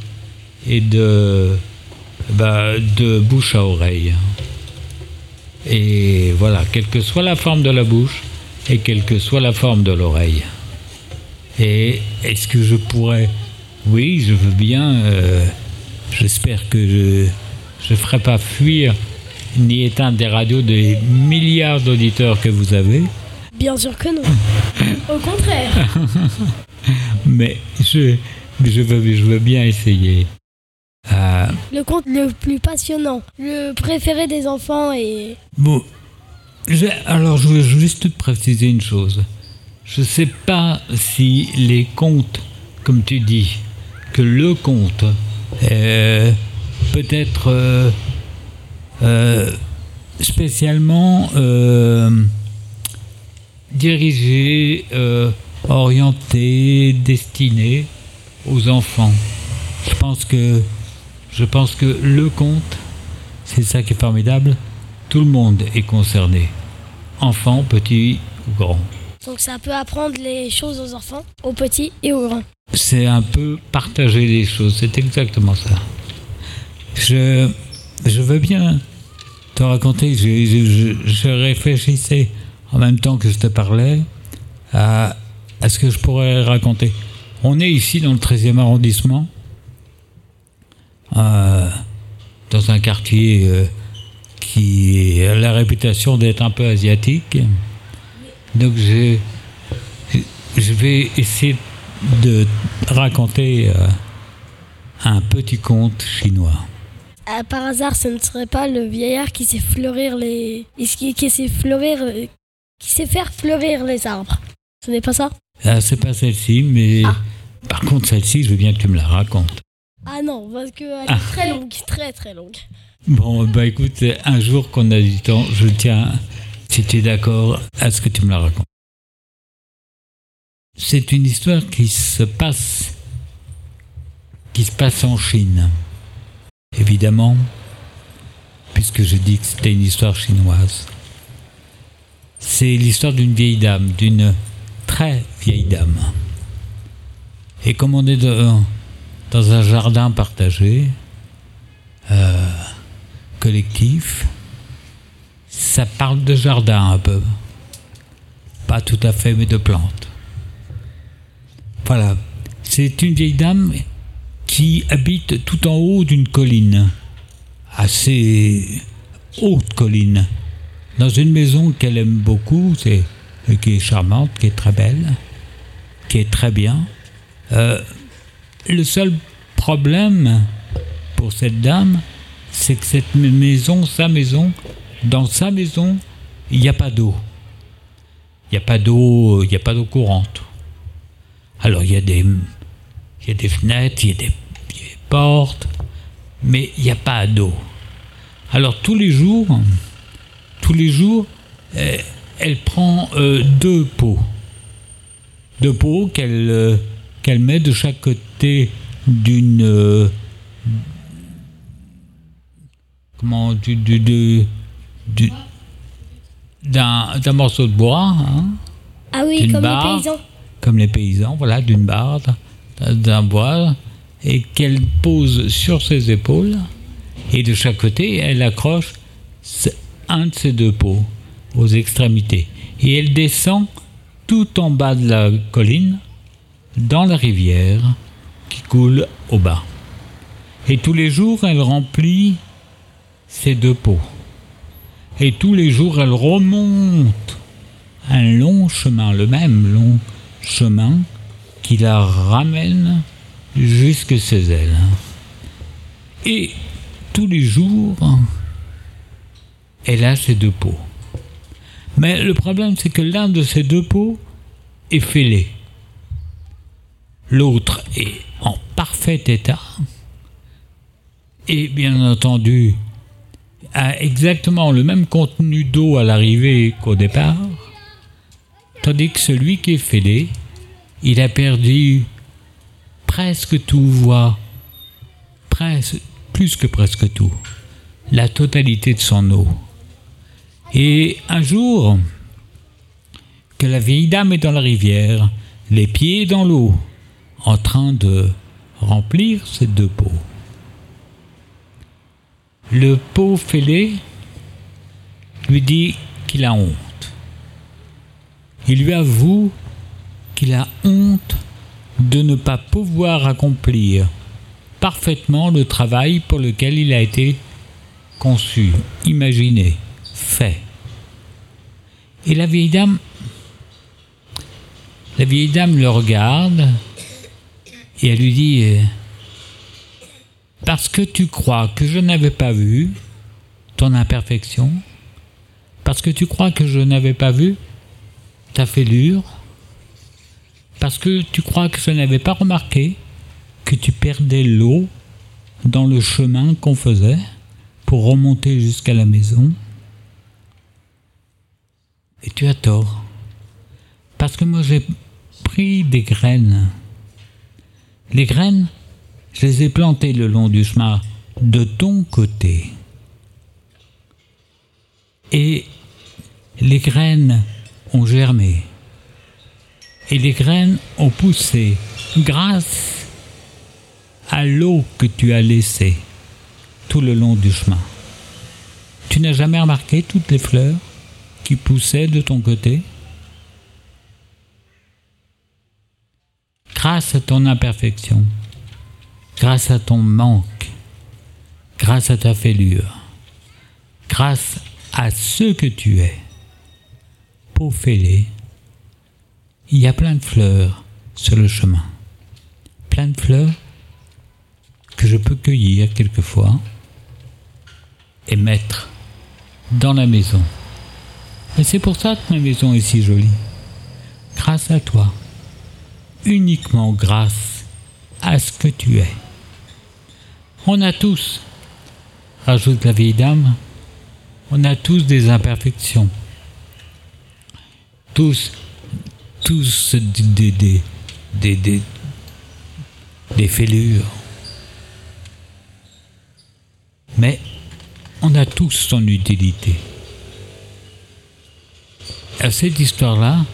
et de, bah, de bouche à oreille. Et voilà, quelle que soit la forme de la bouche et quelle que soit la forme de l'oreille. Et est-ce que je pourrais? Oui, je veux bien. euh, J'espère que je ne ferai pas fuir ni éteindre des radios des milliards d'auditeurs que vous avez. Bien sûr que non. Au contraire. Mais je, je veux, je veux bien essayer. Euh, Le conte le plus passionnant, le préféré des enfants et... Bon, alors je veux juste te préciser une chose. Je sais pas si les contes, comme tu dis, que le conte peut être euh, euh, spécialement euh, dirigé, orienté, destiné aux enfants. Je pense que je pense que le conte, c'est ça qui est formidable. Tout le monde est concerné, enfants, petits ou grands. Donc ça peut apprendre les choses aux enfants, aux petits et aux grands. C'est un peu partager les choses, c'est exactement ça. Je, je veux bien te raconter, je, je- réfléchissais en même temps que je te parlais à, à ce que je pourrais raconter. On est ici dans le 13e arrondissement, euh, dans un quartier euh, qui a la réputation d'être un peu asiatique. Donc je, je- vais essayer de raconter euh, un petit conte chinois. Euh, par hasard, ce ne serait pas le vieillard qui sait fleurir les... Qui, qui sait fleurir... Qui sait faire fleurir les arbres. Ce n'est pas ça? Ah, c'est pas celle-ci, mais par contre celle-ci, je veux bien que tu me la racontes. Ah non, parce qu'elle est Ah. très longue, très très longue. Bon, bah écoute, un jour qu'on a du temps, je tiens, si tu es d'accord, à ce que tu me la racontes. C'est une histoire qui se passe, qui se passe en Chine. Évidemment, puisque je dis que c'était une histoire chinoise. C'est l'histoire d'une vieille dame, d'une très vieille dame. Et comme on est dans, un jardin partagé, euh, collectif, ça parle de jardin un peu. Pas tout à fait, mais de plantes. Voilà. C'est une vieille dame qui habite tout en haut d'une colline, assez haute colline, dans une maison qu'elle aime beaucoup, qui est charmante, qui est très belle, qui est très bien. Euh, le seul problème pour cette dame, c'est que cette maison, sa maison, dans sa maison, il n'y a pas d'eau. Il n'y a pas d'eau, il a pas d'eau courante. Alors il y a des, il y a des fenêtres, il y a des, portes, mais il n'y a pas d'eau. Alors tous les jours, tous les jours, euh, elle prend euh, deux pots, deux pots qu'elle euh, qu'elle met de chaque côté d'une comment du, du- du- du- d'un d'un morceau de bois hein, Ah oui, comme barre. les paysans. comme les paysans voilà d'une barre d'un- bois et qu'elle pose sur ses épaules et de chaque côté elle accroche un de ces deux pots aux extrémités et elle descend tout en bas de la colline dans la rivière qui coule au bas. Et tous les jours, elle remplit ces deux pots. Et tous les jours, elle remonte un long chemin, le même long chemin qui la ramène jusque chez elle. Et tous les jours, elle a ces deux pots. Mais le problème, c'est que l'un de ces deux pots est fêlé. L'autre est en parfait état. Et bien entendu, a exactement le même contenu d'eau à l'arrivée qu'au départ. Tandis que celui qui est fêlé, il a perdu presque tout, voire presque, plus que presque tout, la totalité de son eau. Et un jour, que la vieille dame est dans la rivière, les pieds dans l'eau, en train de remplir ses deux pots. Le pot fêlé lui dit qu'il a honte. Il lui avoue qu'il a honte de ne pas pouvoir accomplir parfaitement le travail pour lequel il a été conçu, imaginé, fait. Et la vieille dame, la vieille dame le regarde Et elle lui dit euh, Parce que tu crois que je n'avais pas vu ton imperfection, parce que tu crois que je n'avais pas vu ta fêlure, parce que tu crois que je n'avais pas remarqué que tu perdais l'eau dans le chemin qu'on faisait pour remonter jusqu'à la maison? Et tu as tort. Parce que moi j'ai pris des graines. Les graines, je les ai plantées le long du chemin de ton côté. Et les graines ont germé. Et les graines ont poussé grâce à l'eau que tu as laissée tout le long du chemin. Tu n'as jamais remarqué toutes les fleurs qui poussaient de ton côté? Grâce à ton imperfection, grâce à ton manque, grâce à ta fêlure, grâce à ce que tu es, peau fêlée, il y a plein de fleurs sur le chemin. Plein de fleurs que je peux cueillir quelquefois et mettre dans la maison. Et c'est pour ça que ma maison est si jolie. Grâce à toi. Uniquement grâce à ce que tu es. On a tous, rajoute la vieille dame, on a tous des imperfections. Tous, tous des, des, des, des, des fêlures. Mais on a tous son utilité. À cette histoire-là,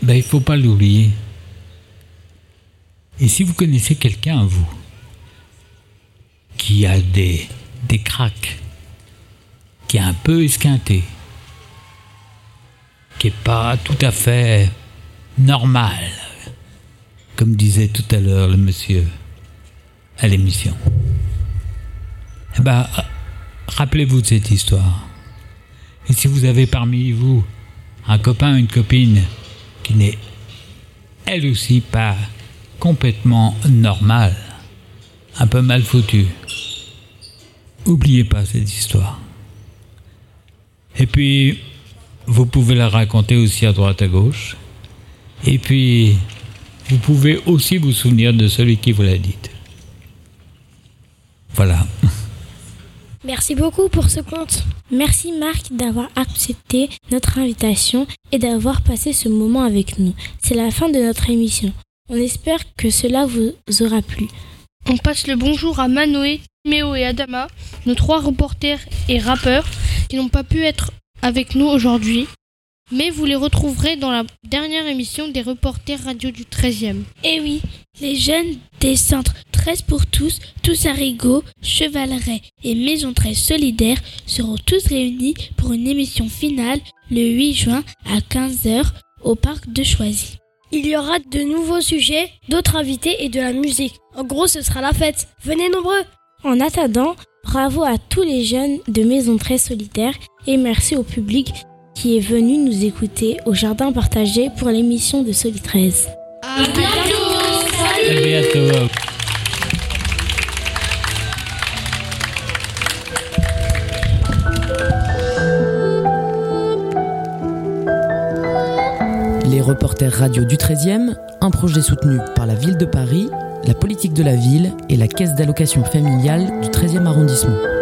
ben, il ne faut pas l'oublier. Et si vous connaissez quelqu'un, vous, qui a des, des qui est un peu esquinté, qui n'est pas tout à fait normal, comme disait tout à l'heure le monsieur à l'émission. Eh ben, rappelez-vous de cette histoire. Et si vous avez parmi vous un copain, une copine qui n'est elle aussi pas complètement normale, un peu mal foutue, oubliez pas cette histoire. Et puis, vous pouvez la raconter aussi à droite à gauche. Et puis, vous pouvez aussi vous souvenir de celui qui vous l'a dite. Voilà. Merci beaucoup pour ce conte. Merci Marc d'avoir accepté notre invitation et d'avoir passé ce moment avec nous. C'est la fin de notre émission. On espère que cela vous aura plu. On passe le bonjour à Manoé, Méo et Adama, nos trois reporters et rappeurs qui n'ont pas pu être avec nous aujourd'hui. Mais vous les retrouverez dans la dernière émission des reporters radio du 13e. Eh oui, les jeunes des centres 13 pour tous, tous à Rigaud, Chevaleret et Maison 13 Solidaire seront tous réunis pour une émission finale le 8 juin à 15h au parc de Choisy. Il y aura de nouveaux sujets, d'autres invités et de la musique. En gros, ce sera la fête. Venez nombreux. En attendant, bravo à tous les jeunes de Maison 13 Solidaire et merci au public qui est venu nous écouter au jardin partagé pour l'émission de Soli 13. À bientôt. Reporters radio du 13e, un projet soutenu par la ville de Paris, la politique de la ville et la caisse d'allocation familiale du 13e arrondissement.